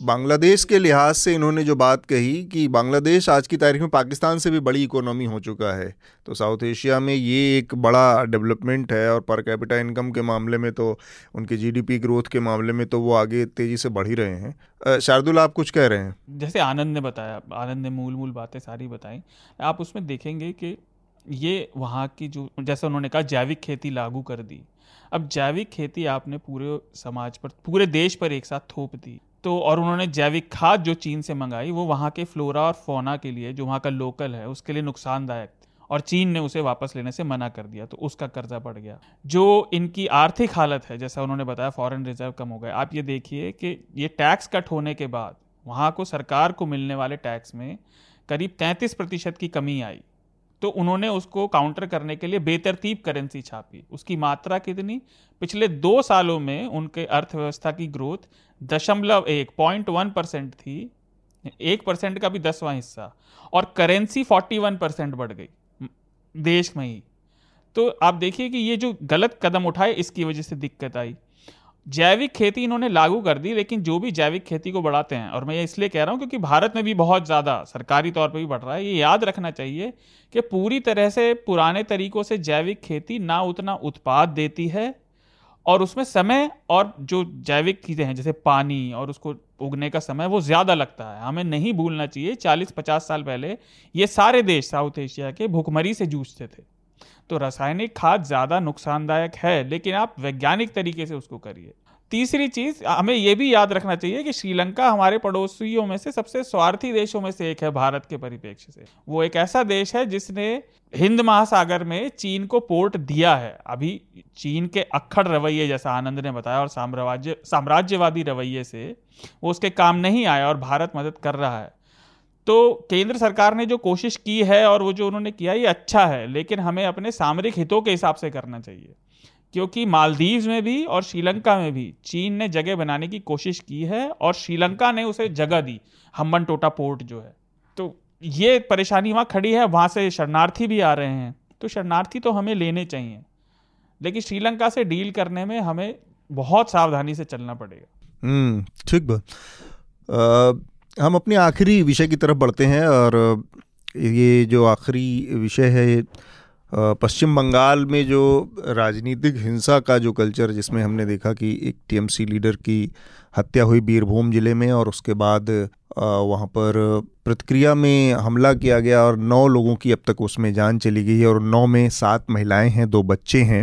बांग्लादेश के लिहाज से इन्होंने जो बात कही कि बांग्लादेश आज की तारीख में पाकिस्तान से भी बड़ी इकोनॉमी हो चुका है। तो साउथ एशिया में ये एक बड़ा डेवलपमेंट है और पर कैपिटा इनकम के मामले में तो उनके जीडीपी ग्रोथ के मामले में तो वो आगे तेज़ी से बढ़ ही रहे हैं। शार्दुल, आप कुछ कह रहे हैं? जैसे आनंद ने बताया, आनंद ने मूल मूल बातें सारी बताई। आप उसमें देखेंगे कि ये वहाँ की जो, जैसे उन्होंने कहा जैविक खेती लागू कर दी। अब जैविक खेती आपने पूरे समाज पर, पूरे देश पर एक साथ थोप दी। तो और उन्होंने जैविक खाद जो चीन से मंगाई, वो वहाँ के फ्लोरा और फोना के लिए, जो वहाँ का लोकल है, उसके लिए नुकसानदायक और चीन ने उसे वापस लेने से मना कर दिया तो उसका कर्जा बढ़ गया। जो इनकी आर्थिक हालत है, जैसा उन्होंने बताया फॉरेन रिज़र्व कम हो गए। आप ये देखिए कि ये टैक्स कट होने के बाद, वहाँ को सरकार को मिलने वाले टैक्स में करीब तैंतीस प्रतिशत की कमी आई। तो उन्होंने उसको काउंटर करने के लिए बेतरतीब करेंसी छापी। उसकी मात्रा कितनी? पिछले दो सालों में उनके अर्थव्यवस्था की ग्रोथ दशमलव एक पॉइंट वन परसेंट थी। एक परसेंट का भी दसवां हिस्सा। और करेंसी फोर्टी वन परसेंट बढ़ गई। देश में ही। तो आप देखिए कि ये जो गलत कदम उठाए, इसकी वजह से दिक्कत आई। जैविक खेती इन्होंने लागू कर दी, लेकिन जो भी जैविक खेती को बढ़ाते हैं, और मैं ये इसलिए कह रहा हूँ क्योंकि भारत में भी बहुत ज़्यादा सरकारी तौर पर भी बढ़ रहा है, ये याद रखना चाहिए कि पूरी तरह से पुराने तरीकों से जैविक खेती ना उतना उत्पाद देती है, और उसमें समय और जो जैविक चीज़ें हैं, जैसे पानी और उसको उगने का समय, वो ज़्यादा लगता है। हमें नहीं भूलना चाहिए, चालीस पचास साल पहले ये सारे देश साउथ एशिया के भुखमरी से जूझते थे। तो रासायनिक खाद ज़्यादा नुकसानदायक है, लेकिन आप वैज्ञानिक तरीके से उसको करिए। तीसरी चीज़, हमें यह भी याद रखना चाहिए कि श्रीलंका हमारे पड़ोसियों में से सबसे स्वार्थी देशों में से एक है भारत के परिप्रेक्ष्य से। वो एक ऐसा देश है जिसने हिंद महासागर में चीन को पोर्ट दिया है। अभी चीन के अक्खड़ रवैये जैसा आनंद ने बताया और साम्राज्य, साम्राज्यवादी रवैये से वो उसके काम नहीं आया और भारत मदद कर रहा है। तो केंद्र सरकार ने जो कोशिश की है और वो जो उन्होंने किया ये अच्छा है लेकिन हमें अपने सामरिक हितों के हिसाब से करना चाहिए। क्योंकि मालदीव में भी और श्रीलंका में भी चीन ने जगह बनाने की कोशिश की है और श्रीलंका ने उसे जगह दी हम्बन टोटा पोर्ट जो है। तो ये परेशानी वहाँ खड़ी है वहाँ से शरणार्थी भी आ रहे हैं। तो शरणार्थी तो हमें लेने चाहिए लेकिन श्रीलंका से डील करने में हमें बहुत सावधानी से चलना पड़ेगा। हम्म, ठीक हम अपने आखिरी विषय की तरफ़ बढ़ते हैं और ये जो आखिरी विषय है पश्चिम बंगाल में जो राजनीतिक हिंसा का जो कल्चर, जिसमें हमने देखा कि एक टीएमसी लीडर की हत्या हुई बीरभूम ज़िले में और उसके बाद वहाँ पर प्रतिक्रिया में हमला किया गया और नौ लोगों की अब तक उसमें जान चली गई है और नौ में सात महिलाएँ हैं, दो बच्चे हैं।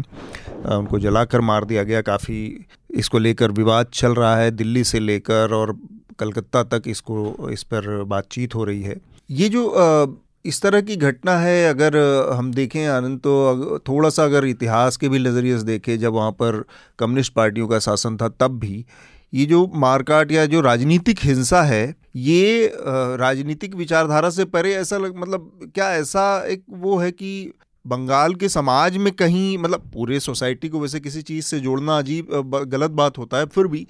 उनको जलाकर मार दिया गया, काफ़ी इसको लेकर विवाद चल रहा है दिल्ली से लेकर और कलकत्ता तक इसको, इस पर बातचीत हो रही है। ये जो इस तरह की घटना है, अगर हम देखें आनंद तो थोड़ा सा अगर इतिहास के भी नज़रिए से देखें, जब वहाँ पर कम्युनिस्ट पार्टियों का शासन था तब भी, ये जो मारकाट या जो राजनीतिक हिंसा है, ये राजनीतिक विचारधारा से परे ऐसा लग मतलब क्या ऐसा एक वो है कि बंगाल के समाज में कहीं मतलब पूरे सोसाइटी को वैसे किसी चीज़ से जोड़ना अजीब गलत बात होता है, फिर भी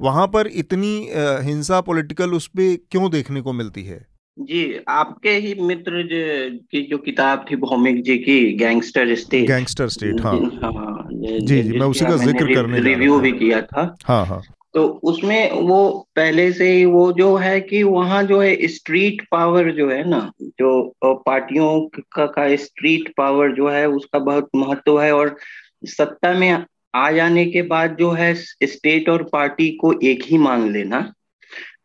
वहाँ पर इतनी हिंसा पॉलिटिकल उस पर क्यों देखने को मिलती है? जी आपके ही मित्र की जो किताब थी भौमिक जी की गैंगस्टर स्टेट गैंगस्टर स्टेट हाँ। हाँ जी जी मैं उसी का ज़िक्र करने रिव्यू भी किया था। हाँ हाँ। तो उसमें वो पहले से ही वो जो है कि वहाँ जो है स्ट्रीट पावर जो है ना जो पार्टियों का, का स्ट्रीट पावर जो है उसका बहुत महत्व है और सत्ता में आ जाने के बाद जो है स्टेट और पार्टी को एक ही मान लेना।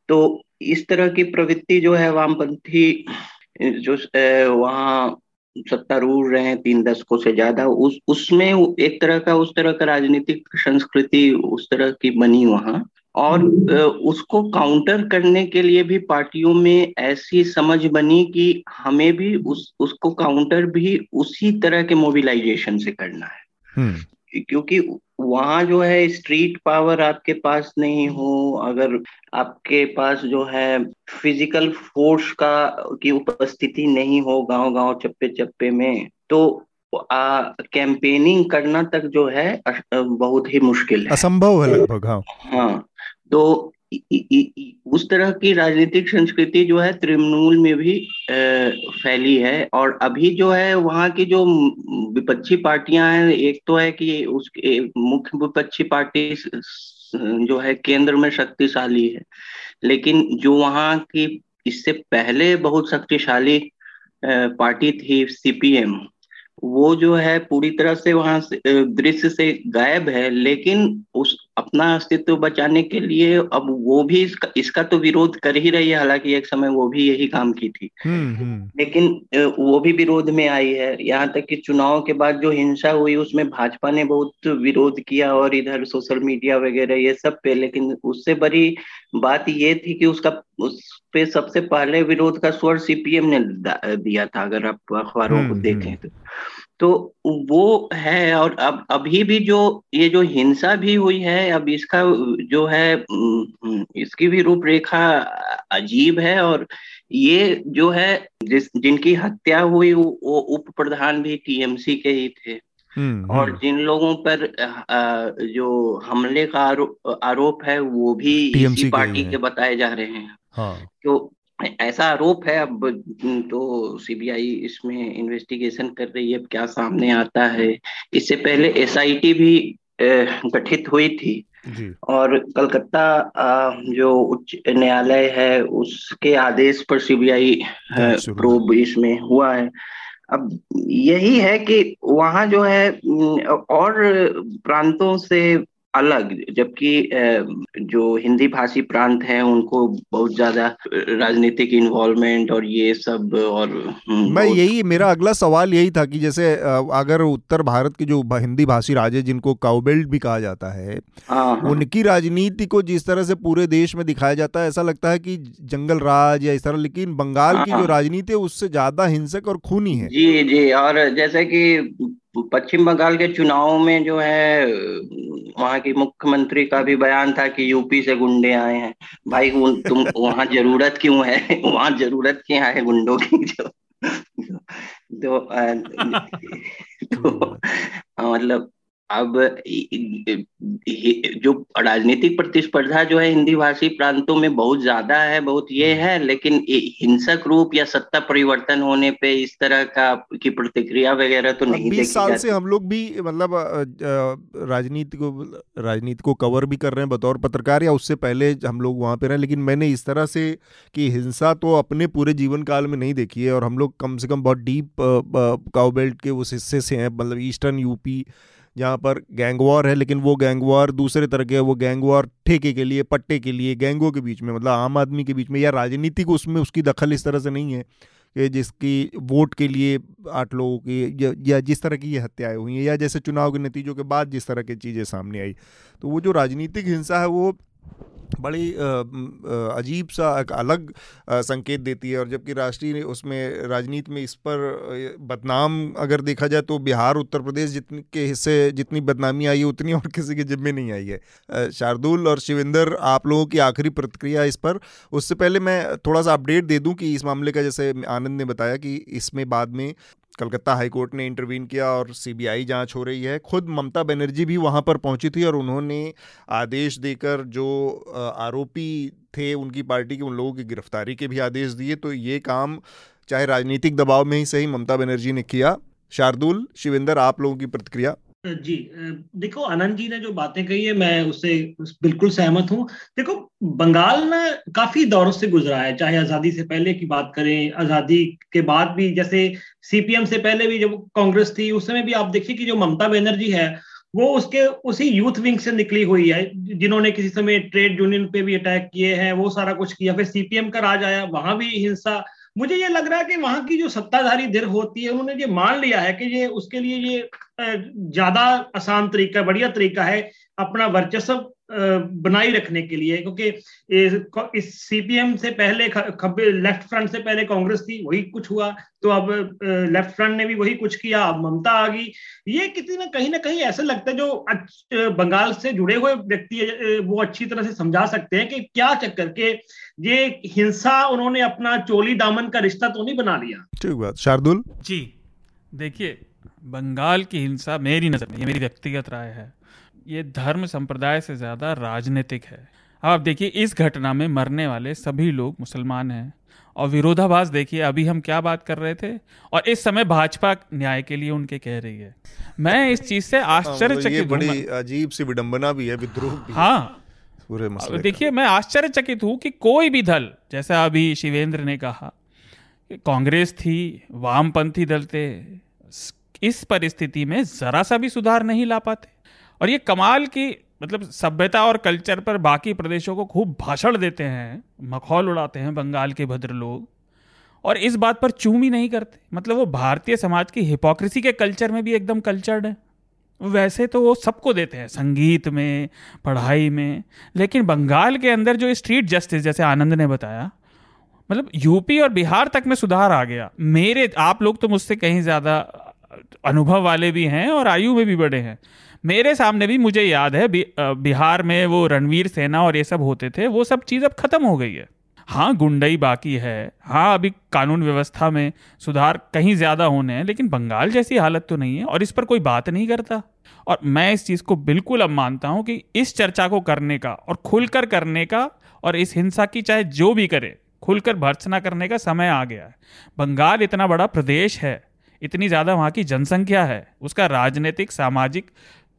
तो इस तरह की प्रवृत्ति जो है, वामपंथी जो वहाँ सत्तारूढ़ रहे, तीन दशकों से ज़्यादा, उस, उसमें एक तरह का, उस तरह का राजनीतिक संस्कृति, उस तरह की बनी वहाँ। और उसको काउंटर करने के लिए भी पार्टियों में ऐसी समझ बनी कि हमें भी उस, उसको काउंटर भी उसी तरह के मोबिलाइजेशन से करना है। हम्म। क्योंकि वहाँ जो है स्ट्रीट पावर आपके पास नहीं हो। अगर आपके पास जो है फ़िज़िकल फोर्स का की उपस्थिति नहीं हो गाँव गाँव चप्पे चप्पे में तो कैंपेनिंग करना तक जो है बहुत ही मुश्किल है। असंभव है लगभग हाँ। हाँ तो उस तरह की राजनीतिक संस्कृति जो है तृणमूल में भी फैली है और अभी जो है वहाँ की जो विपक्षी पार्टियाँ हैं, एक तो है कि उस मुख्य विपक्षी पार्टी जो है केंद्र में शक्तिशाली है। लेकिन जो वहाँ की, इससे पहले बहुत शक्तिशाली पार्टी थी सीपीएम वो जो है पूरी तरह से वहाँ से दृश्य से गायब है, लेकिन उस अपना अस्तित्व बचाने के लिए अब वो भी इसका, इसका तो विरोध कर ही रही है हालाँकि एक समय वो भी यही काम की थी। हम्म, हम्म। लेकिन वो भी विरोध में आई है। यहाँ तक कि चुनाव के बाद जो हिंसा हुई उसमें भाजपा ने बहुत विरोध किया और इधर सोशल मीडिया वगैरह ये सब पे। लेकिन उससे बड़ी बात ये थी कि उसका उस पे सबसे पहले विरोध का स्वर सीपीएम ने दिया था अगर आप अखबारों को हम्म, देखें तो। तो वो है और अब अभी भी जो ये जो हिंसा भी हुई है अब इसका जो है इसकी भी रूपरेखा अजीब है और ये जो है जिस जिनकी हत्या हुई वो उप प्रधान भी टीएमसी के ही थे हम्म, और हम्म। जिन लोगों पर जो हमले का आरोप आरोप है वो भी इसी पार्टी के, के बताए जा रहे हैं हाँ। तो ऐसा आरोप है अब तो सीबीआई इसमें इन्वेस्टिगेशन कर रही है क्या सामने आता है। इससे पहले एसआईटी भी गठित हुई थी। और कलकत्ता जो उच्च न्यायालय है उसके आदेश पर सीबीआई प्रोब इसमें हुआ है। अब यही है कि वहाँ जो है और प्रांतों से अलग जबकि जो हिंदी भाषी प्रांत हैं उनको बहुत ज़्यादा राजनीतिक इन्वॉल्वमेंट और ये सब और हम्म, मैं यही मेरा अगला सवाल यही था कि जैसे अगर उत्तर भारत के जो हिंदी भाषी राज्य जिनको काउबेल्ट भी कहा जाता है हाँ, हाँ। उनकी राजनीति को जिस तरह से पूरे देश में दिखाया जाता है ऐसा लगता है कि जंगल राज या इस तरह लेकिन बंगाल की जो हाँ। राजनीति है उससे ज़्यादा हिंसक और खूनी है जी जी और जैसे कि पश्चिम बंगाल के चुनाव में जो है वहाँ की मुख्यमंत्री का भी बयान था कि यूपी से गुंडे आए हैं। भाई तुम वहाँ ज़रूरत क्यों है? वहाँ ज़रूरत क्या है गुंडों की? जो तो, तो मतलब अब जो राजनीतिक प्रतिस्पर्धा जो है हिंदी भाषी प्रांतों में बहुत ज़्यादा है बहुत ये है लेकिन हिंसक रूप या सत्ता परिवर्तन होने पे इस तरह का की प्रतिक्रिया वगैरह तो नहीं बीस साल से हम लोग भी मतलब राजनीति को राजनीति को कवर भी कर रहे हैं बतौर पत्रकार या उससे पहले हम लोग वहाँ पे रहे लेकिन मैंने इस तरह से कि हिंसा तो अपने पूरे जीवन काल में नहीं देखी है और हम लोग कम से कम बहुत डीप काउबेल्ट के उस हिस्से से हैं मतलब ईस्टर्न यूपी जहाँ पर गैंग वॉर है लेकिन वो गैंग वॉर दूसरे तरह के वो गैंग वॉर ठेके के लिए पट्टे के लिए गैंगों के बीच में मतलब आम आदमी के बीच में या राजनीतिक उसमें उसकी दखल इस तरह से नहीं है कि जिसकी वोट के लिए आठ लोगों की या, या जिस तरह की ये हत्याएँ हुई हैं या जैसे चुनाव के नतीजों के बाद जिस तरह की चीज़ें सामने आई। तो वो जो राजनीतिक हिंसा है वो बड़ी अजीब सा एक अलग संकेत देती है। और जबकि राष्ट्रीय उसमें राजनीति में इस पर बदनाम अगर देखा जाए तो बिहार, उत्तर प्रदेश जितने के हिस्से, जितनी बदनामी आई है, उतनी और किसी के जिम्मे नहीं आई है। शार्दुल और शिविंदर, आप लोगों की आखिरी प्रतिक्रिया इस पर। उससे पहले मैं थोड़ा सा अपडेट दे दूँ कि इस मामले का जैसे आनंद ने बताया कि इसमें बाद में कलकत्ता हाईकोर्ट ने इंटरवीन किया और सीबीआई जाँच हो रही है। खुद ममता बनर्जी भी वहाँ पर पहुँची थी और उन्होंने आदेश देकर जो आरोपी थे उनकी पार्टी के उन लोगों की गिरफ्तारी के भी आदेश दिए। तो ये काम चाहे राजनीतिक दबाव में ही सही ममता बनर्जी ने किया। शार्दुल, शिविंदर, आप लोगों की प्रतिक्रिया? जी देखो आनंद जी ने जो बातें कही है, मैं उससे बिल्कुल सहमत हूँ। देखो, बंगाल ना काफ़ी दौरों से गुजरा है, चाहे आज़ादी से पहले की बात करें, आज़ादी के बाद भी, जैसे सीपीएम से पहले भी जब कांग्रेस थी, उस समय भी आप देखिए कि जो ममता बनर्जी है, वो उसके, उसी यूथ विंग से निकली हुई है, जिन्होंने किसी समय ट्रेड यूनियन पे भी अटैक किए हैं, वो सारा कुछ किया। फिर सीपीएम का राज आया, वहाँ भी हिंसा मुझे ये लग रहा है कि वहाँ की जो सत्ताधारी धिर होती है, उन्होंने ये मान लिया है कि ये, उसके लिए ये ज़्यादा आसान तरीका, बढ़िया तरीका है अपना वर्चस्व बनाई रखने के लिए क्योंकि इस सीपीएम से पहले लेफ़्ट फ्रंट से पहले कांग्रेस थी वही कुछ हुआ तो अब लेफ़्ट फ्रंट ने भी वही कुछ किया अब ममता आ गई। ये किसी ना कहीं ना कहीं ऐसा लगता है जो बंगाल से जुड़े हुए व्यक्ति वो अच्छी तरह से समझा सकते हैं कि क्या चक्कर के ये हिंसा उन्होंने अपना चोली दामन का रिश्ता तो नहीं बना लिया। ठीक बात। शार्दुल? जी देखिए बंगाल की हिंसा मेरी नज़र में ये मेरी व्यक्तिगत राय है। ये धर्म संप्रदाय से ज़्यादा राजनीतिक है। अब आप देखिए इस घटना में मरने वाले सभी लोग मुसलमान हैं। और विरोधाभास देखिए अभी हम क्या बात कर रहे थे? और इस समय भाजपा न्याय के लिए उनके कह रही है। मैं इस चीज़ से हाँ, आश्चर्यचकित बड़ी अजीब सी विडंबना भी है विद्रोह भी हाँ। पूरे मसले देखिए मैं आश्चर्यचकित हूँ कि कोई भी दल जैसा अभी शिवेंद्र ने कहा कांग्रेस थी वामपंथी दल थे इस परिस्थिति में जरा सा भी सुधार नहीं ला पाते। और ये कमाल की मतलब सभ्यता और कल्चर पर बाकी प्रदेशों को खूब भाषण देते हैं, मखौल उड़ाते हैं बंगाल के भद्र लोग, और इस बात पर चूम ही नहीं करते। मतलब वो भारतीय समाज की हिपोक्रेसी के कल्चर में भी एकदम कल्चर्ड है। वैसे तो वो सबको देते हैं, संगीत में, पढ़ाई में, लेकिन बंगाल के अंदर जो स्ट्रीट जस्टिस जैसे आनंद ने बताया मतलब यूपी और बिहार तक में सुधार आ गया। मेरे, आप लोग तो मुझसे कहीं ज़्यादा अनुभव वाले भी हैं और आयु में भी बड़े हैं। मेरे सामने भी मुझे याद है बि, बिहार में वो रणवीर सेना और ये सब होते थे वो सब चीज़ अब खत्म हो गई है। हाँ गुंडई बाकी है। हाँ अभी कानून व्यवस्था में सुधार कहीं ज़्यादा होने हैं लेकिन बंगाल जैसी हालत तो नहीं है और इस पर कोई बात नहीं करता। और मैं इस चीज़ को बिल्कुल अब मानता हूँ कि इस चर्चा को करने का और खुलकर करने का और इस हिंसा की चाहे जो भी करे खुलकर भर्सना करने का समय आ गया है। बंगाल इतना बड़ा प्रदेश है इतनी ज़्यादा वहाँ की जनसंख्या है उसका राजनीतिक सामाजिक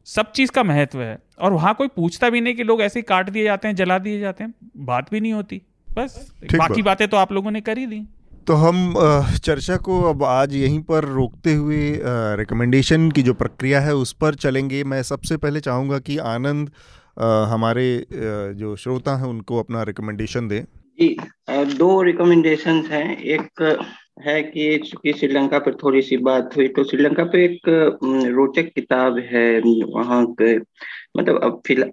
सब चीज़ का महत्व है। और वहाँ कोई पूछता भी नहीं कि लोग ऐसे ही काट दिए जाते हैं जला दिए जाते हैं। बात भी नहीं होती। बस बाकी बातें। तो आप लोगों ने कर ही दी। तो हम चर्चा को अब आज यहीं पर रोकते हुए रिकमेंडेशन की जो प्रक्रिया है उस पर चलेंगे। मैं सबसे पहले चाहूँगा कि आनंद हमारे जो श्रोता हैं उनको अपना रिकमेंडेशन दें। जी दो रिकमेंडेशंस हैं। एक है कि चूँकि श्रीलंका पर थोड़ी सी बात हुई तो श्रीलंका पे एक रोचक किताब है, वहाँ के मतलब अब फिल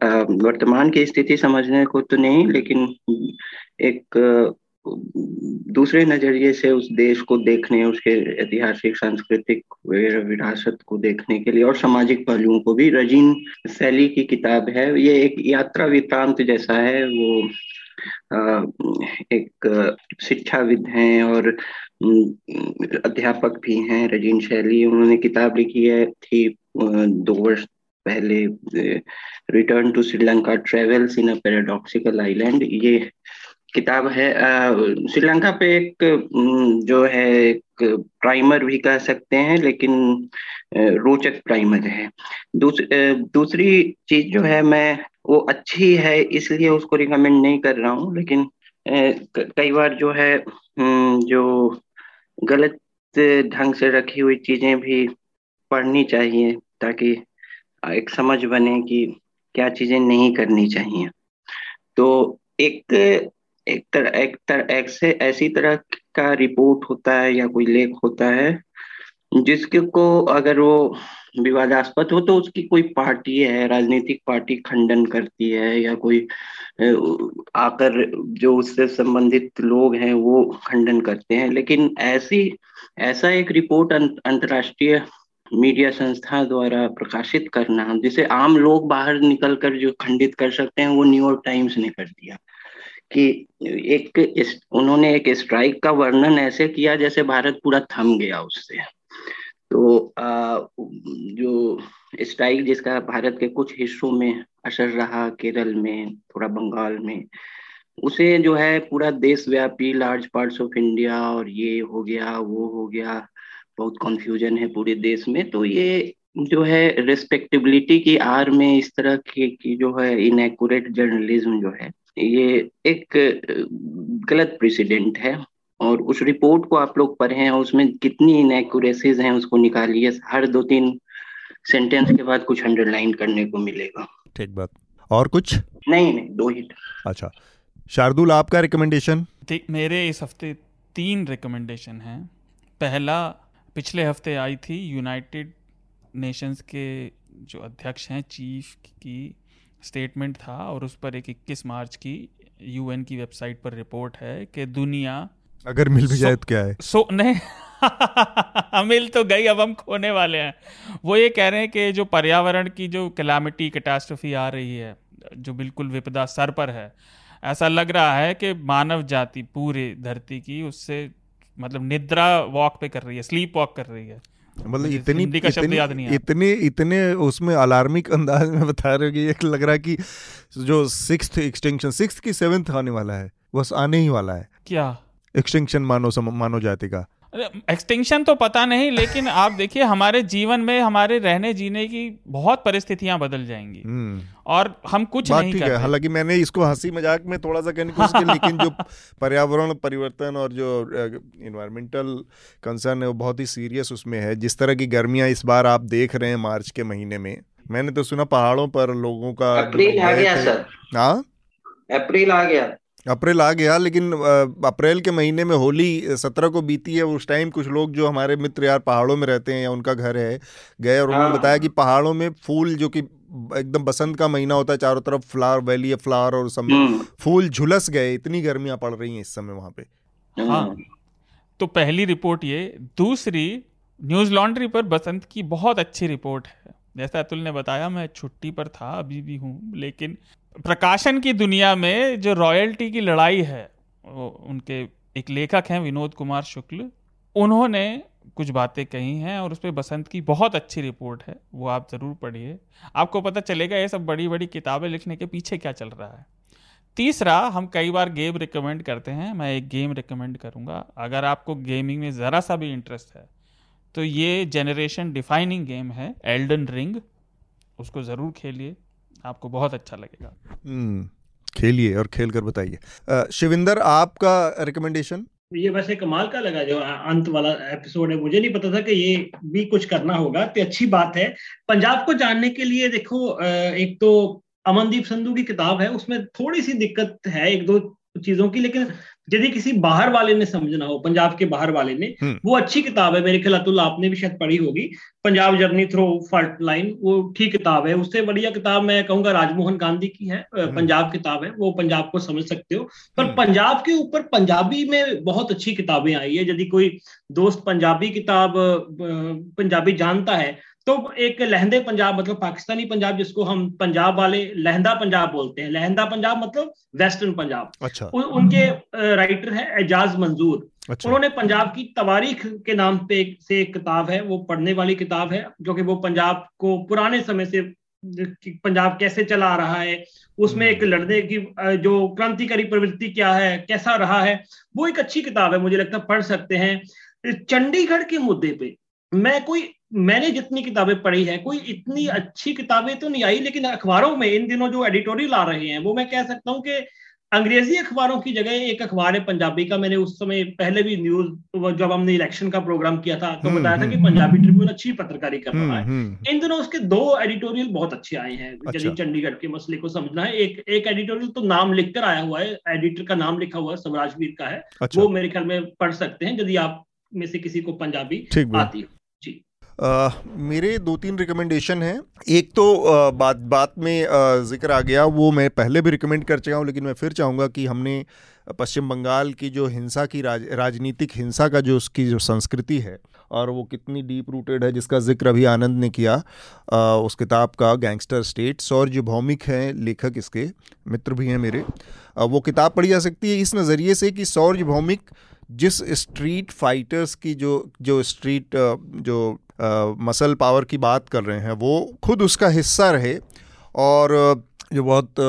वर्तमान की स्थिति समझने को तो नहीं, लेकिन एक दूसरे नज़रिए से उस देश को देखने, उसके ऐतिहासिक, सांस्कृतिक विरासत को देखने के लिए और सामाजिक पहलुओं को भी रजीन सैली की किताब है। ये एक यात्रा वृत्तांत जैसा है, वो एक शिक्षाविद हैं और अध्यापक भी हैं रजीन शैली उन्होंने किताब लिखी है थी दो वर्ष पहले return to Sri Lanka travels in a paradoxical island ये किताब है श्रीलंका पे एक जो है एक प्राइमर भी कह सकते हैं लेकिन रोचक प्राइमर है। दूस, दूसरी चीज़ जो है मैं वो अच्छी है इसलिए उसको रिकमेंड नहीं कर रहा हूँ लेकिन कई बार जो है जो गलत ढंग से रखी हुई चीज़ें भी पढ़नी चाहिए ताकि एक समझ बने कि क्या चीज़ें नहीं करनी चाहिए। तो एक एक तरह एक तरह से ऐसी तरह का रिपोर्ट होता है या कोई लेख होता है जिसके को अगर वो विवादास्पद हो तो उसकी कोई पार्टी है राजनीतिक पार्टी खंडन करती है या कोई आकर जो उससे संबंधित लोग हैं वो खंडन करते हैं। लेकिन ऐसी ऐसा एक रिपोर्ट अं- अंतर्राष्ट्रीय मीडिया संस्था द्वारा प्रकाशित करना जिसे आम लोग बाहर निकलकर जो खंडित कर सकते हैं वो न्यूयॉर्क टाइम्स ने कर दिया। कि एक इस, उन्होंने एक स्ट्राइक का वर्णन ऐसे किया जैसे भारत पूरा थम गया उससे। तो आ, जो स्ट्राइक जिसका भारत के कुछ हिस्सों में असर रहा केरल में थोड़ा बंगाल में उसे जो है पूरा देशव्यापी लार्ज पार्ट्स ऑफ़ इंडिया और ये हो गया वो हो गया बहुत कंफ्यूजन है पूरे देश में। तो ये जो है रिस्पेक्टेबिलिटी की आर में इस तरह की, की जो है इनएक्यूरेट जर्नलिज्म जो है ये एक गलत प्रेसिडेंट है। और उस रिपोर्ट को आप लोग पढ़े और उसमें कितनी इनएक्यूरेसीज हैं उसको निकालिए। हर दो तीन सेंटेंस के बाद कुछ अंडरलाइन करने को मिलेगा। ठीक बात। और कुछ? नहीं नहीं दो ही। अच्छा। शार्दुल आपका रिकमेंडेशन मेरे इस हफ़्ते तीन रिकमेंडेशन हैं। पहला पिछले हफ़्ते आई थी यूनाइटेड नेशंस के जो अध्यक्ष हैं चीफ की स्टेटमेंट था और उस पर एक 21 मार्च की यूएन की वेबसाइट पर रिपोर्ट है कि दुनिया अगर मिल भी जाए तो क्या है? सो नहीं। मिल तो गई अब हम खोने वाले हैं। वो ये कह रहे हैं कि जो पर्यावरण की जो कैलामिटी कैटास्ट्रफी आ रही है जो बिल्कुल विपदा सर पर है ऐसा लग रहा है कि मानव जाति पूरे धरती की उससे मतलब निद्रा वॉक पे कर रही है स्लीप वॉक कर रही है। मतलब इतनी इतनी इतने इतने उसमें अलार्मिक अंदाज में बता रहे हो कि एक लग रहा है कि जो सिक्स एक्सटेंशन सिक्स की सेवेंथ आने वाला है बस आने ही वाला है। क्या? एक्सटेंशन मानो मानो जाति का? एक्सटेंशन तो पता नहीं लेकिन आप देखिए हमारे जीवन में हमारे रहने जीने की बहुत परिस्थितियाँ बदल जाएँगी। हम्म। और हम कुछ नहीं कर हालाँकि मैंने इसको हँसी मज़ाक में थोड़ा सा कहने की कोशिश की लेकिन जो पर्यावरण परिवर्तन और जो इन्वायरमेंटल कंसर्न है वो बहुत ही सीरियस उसमें है। जिस तरह की गर्मियाँ इस बार आप देख रहे हैं मार्च के महीने में मैंने तो सुना पहाड़ों पर लोगों का अप्रैल आ गया सर। हाँ? अप्रैल आ गया। अप्रैल आ गया लेकिन अप्रैल के महीने में होली सत्रह को बीती है उस टाइम कुछ लोग जो हमारे मित्र यार पहाड़ों में रहते हैं या उनका घर है गए और उन्होंने हाँ। बताया कि पहाड़ों में फूल जो कि एकदम बसंत का महीना होता है चारों तरफ़ फ्लावर वैली है फ्लावर और सब हम्म। फूल झुलस गए इतनी गर्मियाँ पड़ रही हैं इस समय वहाँ पे हाँ तो पहली रिपोर्ट ये दूसरी न्यूज़ लॉन्ड्री पर बसंत की बहुत अच्छी रिपोर्ट है जैसा अतुल ने बताया मैं छुट्टी पर था अभी भी हूँ लेकिन प्रकाशन की दुनिया में जो रॉयल्टी की लड़ाई है, वो उनके एक लेखक हैं विनोद कुमार शुक्ल, उन्होंने कुछ बातें कही हैं और उस पर बसंत की बहुत अच्छी रिपोर्ट है, वो आप ज़रूर पढ़िए। आपको पता चलेगा ये सब बड़ी बड़ी किताबें लिखने के पीछे क्या चल रहा है। तीसरा, हम कई बार गेम रिकमेंड करते हैं, मैं एक गेम रिकमेंड करूँगा। अगर आपको गेमिंग में ज़रा सा भी इंटरेस्ट है तो ये जनरेशन डिफाइनिंग गेम है एल्डन रिंग उसको ज़रूर खेलिए। आपको बहुत अच्छा लगेगा। हम्म, खेलिए और खेल कर बताइए शिविंदर आपका रिकमेंडेशन ये वैसे कमाल का लगा जो अंत वाला एपिसोड है। मुझे नहीं पता था कि ये भी कुछ करना होगा। तो अच्छी बात है। पंजाब को जानने के लिए देखो एक तो अमनदीप संधू की किताब है। उसमें थोड़ी सी दिक्कत है एक दो चीज़ों की लेकिन यदि किसी बाहर वाले ने समझना हो पंजाब के बाहर वाले ने हम्म। वो अच्छी किताब है मेरे ख्याल अतुल आपने भी शायद पढ़ी होगी Punjab journey through fault line वो ठीक किताब है उससे बढ़िया किताब मैं कहूँगा राजमोहन गांधी की है हम्म। पंजाब किताब है वो पंजाब को समझ सकते हो पर हम्म। पंजाब के ऊपर पंजाबी में बहुत अच्छी किताबें आई है यदि कोई दोस्त पंजाबी किताब पंजाबी जानता है तो एक लहंदे पंजाब मतलब पाकिस्तानी पंजाब जिसको हम पंजाब वाले लहंदा पंजाब बोलते हैं। लहंदा पंजाब मतलब वेस्टर्न पंजाब। अच्छा। उ, उनके राइटर है एजाज मंजूर। अच्छा। उन्होंने पंजाब की तवारीख के नाम पे एक से एक किताब है वो पढ़ने वाली किताब है जो कि वो पंजाब को पुराने समय से पंजाब कैसे चला आ रहा है उसमें एक हम्म। लड़ने की जो क्रांतिकारी प्रवृत्ति क्या है कैसा रहा है वो एक अच्छी किताब है मुझे लगता है पढ़ सकते हैं। चंडीगढ़ के मुद्दे पे मैं कोई मैंने जितनी किताबें पढ़ी है कोई इतनी अच्छी किताबें तो नहीं आई लेकिन अखबारों में इन दिनों जो एडिटोरियल आ रहे हैं वो मैं कह सकता हूँ कि अंग्रेज़ी अखबारों की जगह एक अखबार है पंजाबी का। मैंने उस समय पहले भी न्यूज़ जब हमने इलेक्शन का प्रोग्राम किया था तो हम्म, बताया था कि हम्म, पंजाबी हम्म। ट्रिब्यून अच्छी पत्रकारी कर रहा है। इन दिनों उसके दो एडिटोरियल बहुत अच्छे आए हैं। यदि अच्छा। चंडीगढ़ के मसले को समझना है। एक एक एडिटोरियल तो नाम लिखकर आया हुआ है एडिटर का नाम लिखा हुआ है स्वराजवीर का है। अच्छा। वो मेरे ख्याल में पढ़ सकते हैं यदि आप में से किसी को पंजाबी आती हो। जी Uh, मेरे दो तीन रिकमेंडेशन हैं। एक तो uh, बात बात में ज़िक्र आ गया वो मैं पहले भी रिकमेंड कर चुका हूँ लेकिन मैं फिर चाहूँगा कि हमने पश्चिम बंगाल की जो हिंसा की राज, राजनीतिक हिंसा का जो उसकी जो संस्कृति है और वो कितनी डीप रूटेड है जिसका ज़िक्र अभी आनंद ने किया आ, उस किताब का गैंगस्टर स्टेट सौर्य भौमिक हैं लेखक इसके मित्र भी हैं मेरे आ, वो किताब पढ़ी जा सकती है इस नज़रिए से कि सौर्य भौमिक जिस स्ट्रीट फाइटर्स की जो जो स्ट्रीट जो मसल पावर की बात कर रहे हैं वो खुद उसका हिस्सा रहे और जो बहुत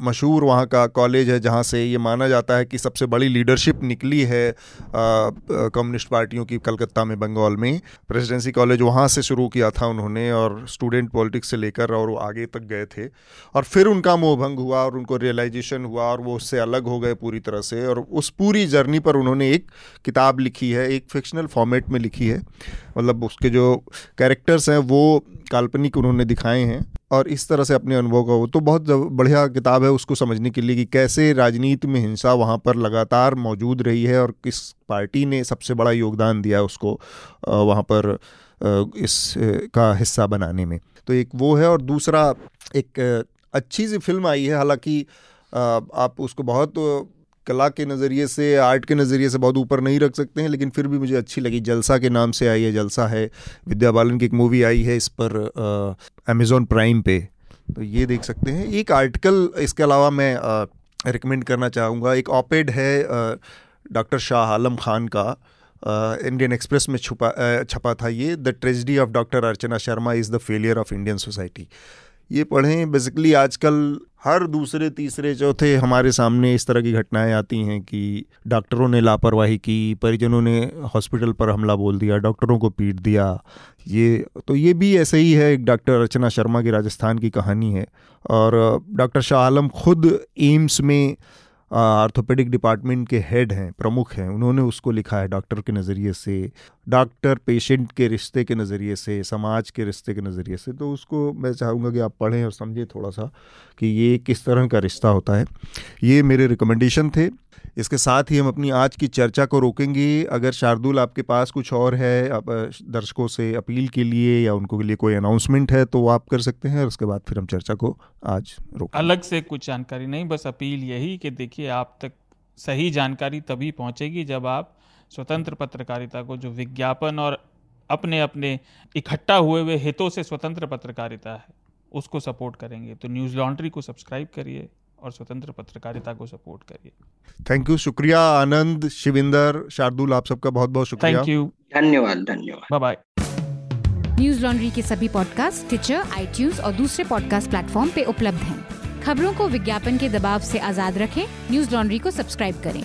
मशहूर वहाँ का कॉलेज है, जहाँ से ये माना जाता है कि सबसे बड़ी लीडरशिप निकली है कम्युनिस्ट पार्टियों की कलकत्ता में, बंगाल में। प्रेसिडेंसी कॉलेज वहाँ से शुरू किया था उन्होंने और स्टूडेंट पॉलिटिक्स से लेकर और वो आगे तक गए थे। और फिर उनका मोहभंग हुआ और उनको रियलाइजेशन हुआ और वो उससे अलग हो गए पूरी तरह से और उस पूरी जर्नी पर उन्होंने एक किताब लिखी है, एक फिक्शनल फॉर्मेट में लिखी है। मतलब उसके जो कैरेक्टर्स हैं, वो काल्पनिक उन्होंने दिखाए हैं। और इस तरह से अपने अनुभव का वो तो बहुत बढ़िया किताब है उसको समझने के लिए कि कैसे राजनीति में हिंसा वहाँ पर लगातार मौजूद रही है और किस पार्टी ने सबसे बड़ा योगदान दिया उसको वहाँ पर इस का हिस्सा बनाने में। तो एक वो है और दूसरा एक अच्छी सी फ़िल्म आई है। हालाँकि आप उसको बहुत कला के नज़रिए से, आर्ट के नज़रिए से बहुत ऊपर नहीं रख सकते हैं, लेकिन फिर भी मुझे अच्छी लगी। जलसा के नाम से आई है, जलसा है। विद्या बालन की एक मूवी आई है इस पर अमेज़ोन प्राइम पे। तो ये देख सकते हैं। एक आर्टिकल इसके अलावा मैं रिकमेंड करना चाहूँगा। एक ऑपेड है डॉक्टर शाह आलम खान का इंडियन एक्सप्रेस में छुपा छपा था ये। The tragedy of doctor Archana Sharma is the failure of Indian society ये पढ़ें बेसिकली आजकल हर दूसरे, तीसरे, चौथे हमारे सामने इस तरह की घटनाएँ आती हैं कि डॉक्टरों ने लापरवाही की, परिजनों ने हॉस्पिटल पर हमला बोल दिया, डॉक्टरों को पीट दिया। ये तो ये भी ऐसे ही है, एक डॉक्टर अर्चना शर्मा की राजस्थान की कहानी है। और डॉक्टर शाह आलम खुद एम्स में आर्थोपेडिक डिपार्टमेंट के हेड हैं, प्रमुख हैं। उन्होंने उसको लिखा है डॉक्टर के नज़रिए से। डॉक्टर, पेशेंट के रिश्ते के नज़रिए से, समाज के रिश्ते के नज़रिए से तो उसको मैं चाहूँगा कि आप पढ़ें और समझें थोड़ा सा कि ये किस तरह का रिश्ता होता है। ये मेरे रिकमेंडेशन थे। इसके साथ ही हम अपनी आज की चर्चा को रोकेंगे। अगर शार्दुल आपके पास कुछ और है, आप दर्शकों से अपील के लिए या उनको के लिए कोई अनाउंसमेंट है तो आप कर सकते हैं और उसके बाद फिर हम चर्चा को आज रोक अलग से कुछ जानकारी नहीं, बस अपील यही कि देखिए आप तक सही जानकारी तभी पहुंचेगी जब आप स्वतंत्र पत्रकारिता को जो विज्ञापन और अपने अपने इकट्ठा हुए हुए हितों से स्वतंत्र पत्रकारिता है उसको सपोर्ट करेंगे। तो न्यूज़ लॉन्ड्री को सब्सक्राइब करिए और स्वतंत्र पत्रकारिता को सपोर्ट करिए। थैंक यू शुक्रिया आनंद शिविंदर शार्दुल आप सबका बहुत बहुत शुक्रिया। थैंक यू धन्यवाद धन्यवाद। बाय न्यूज़ लॉन्ड्री के सभी पॉडकास्ट ट्विटर आई और दूसरे पॉडकास्ट प्लेटफॉर्म पे उपलब्ध हैं। खबरों को विज्ञापन के दबाव से आज़ाद रखें। न्यूज़ लॉन्ड्री को सब्सक्राइब करें।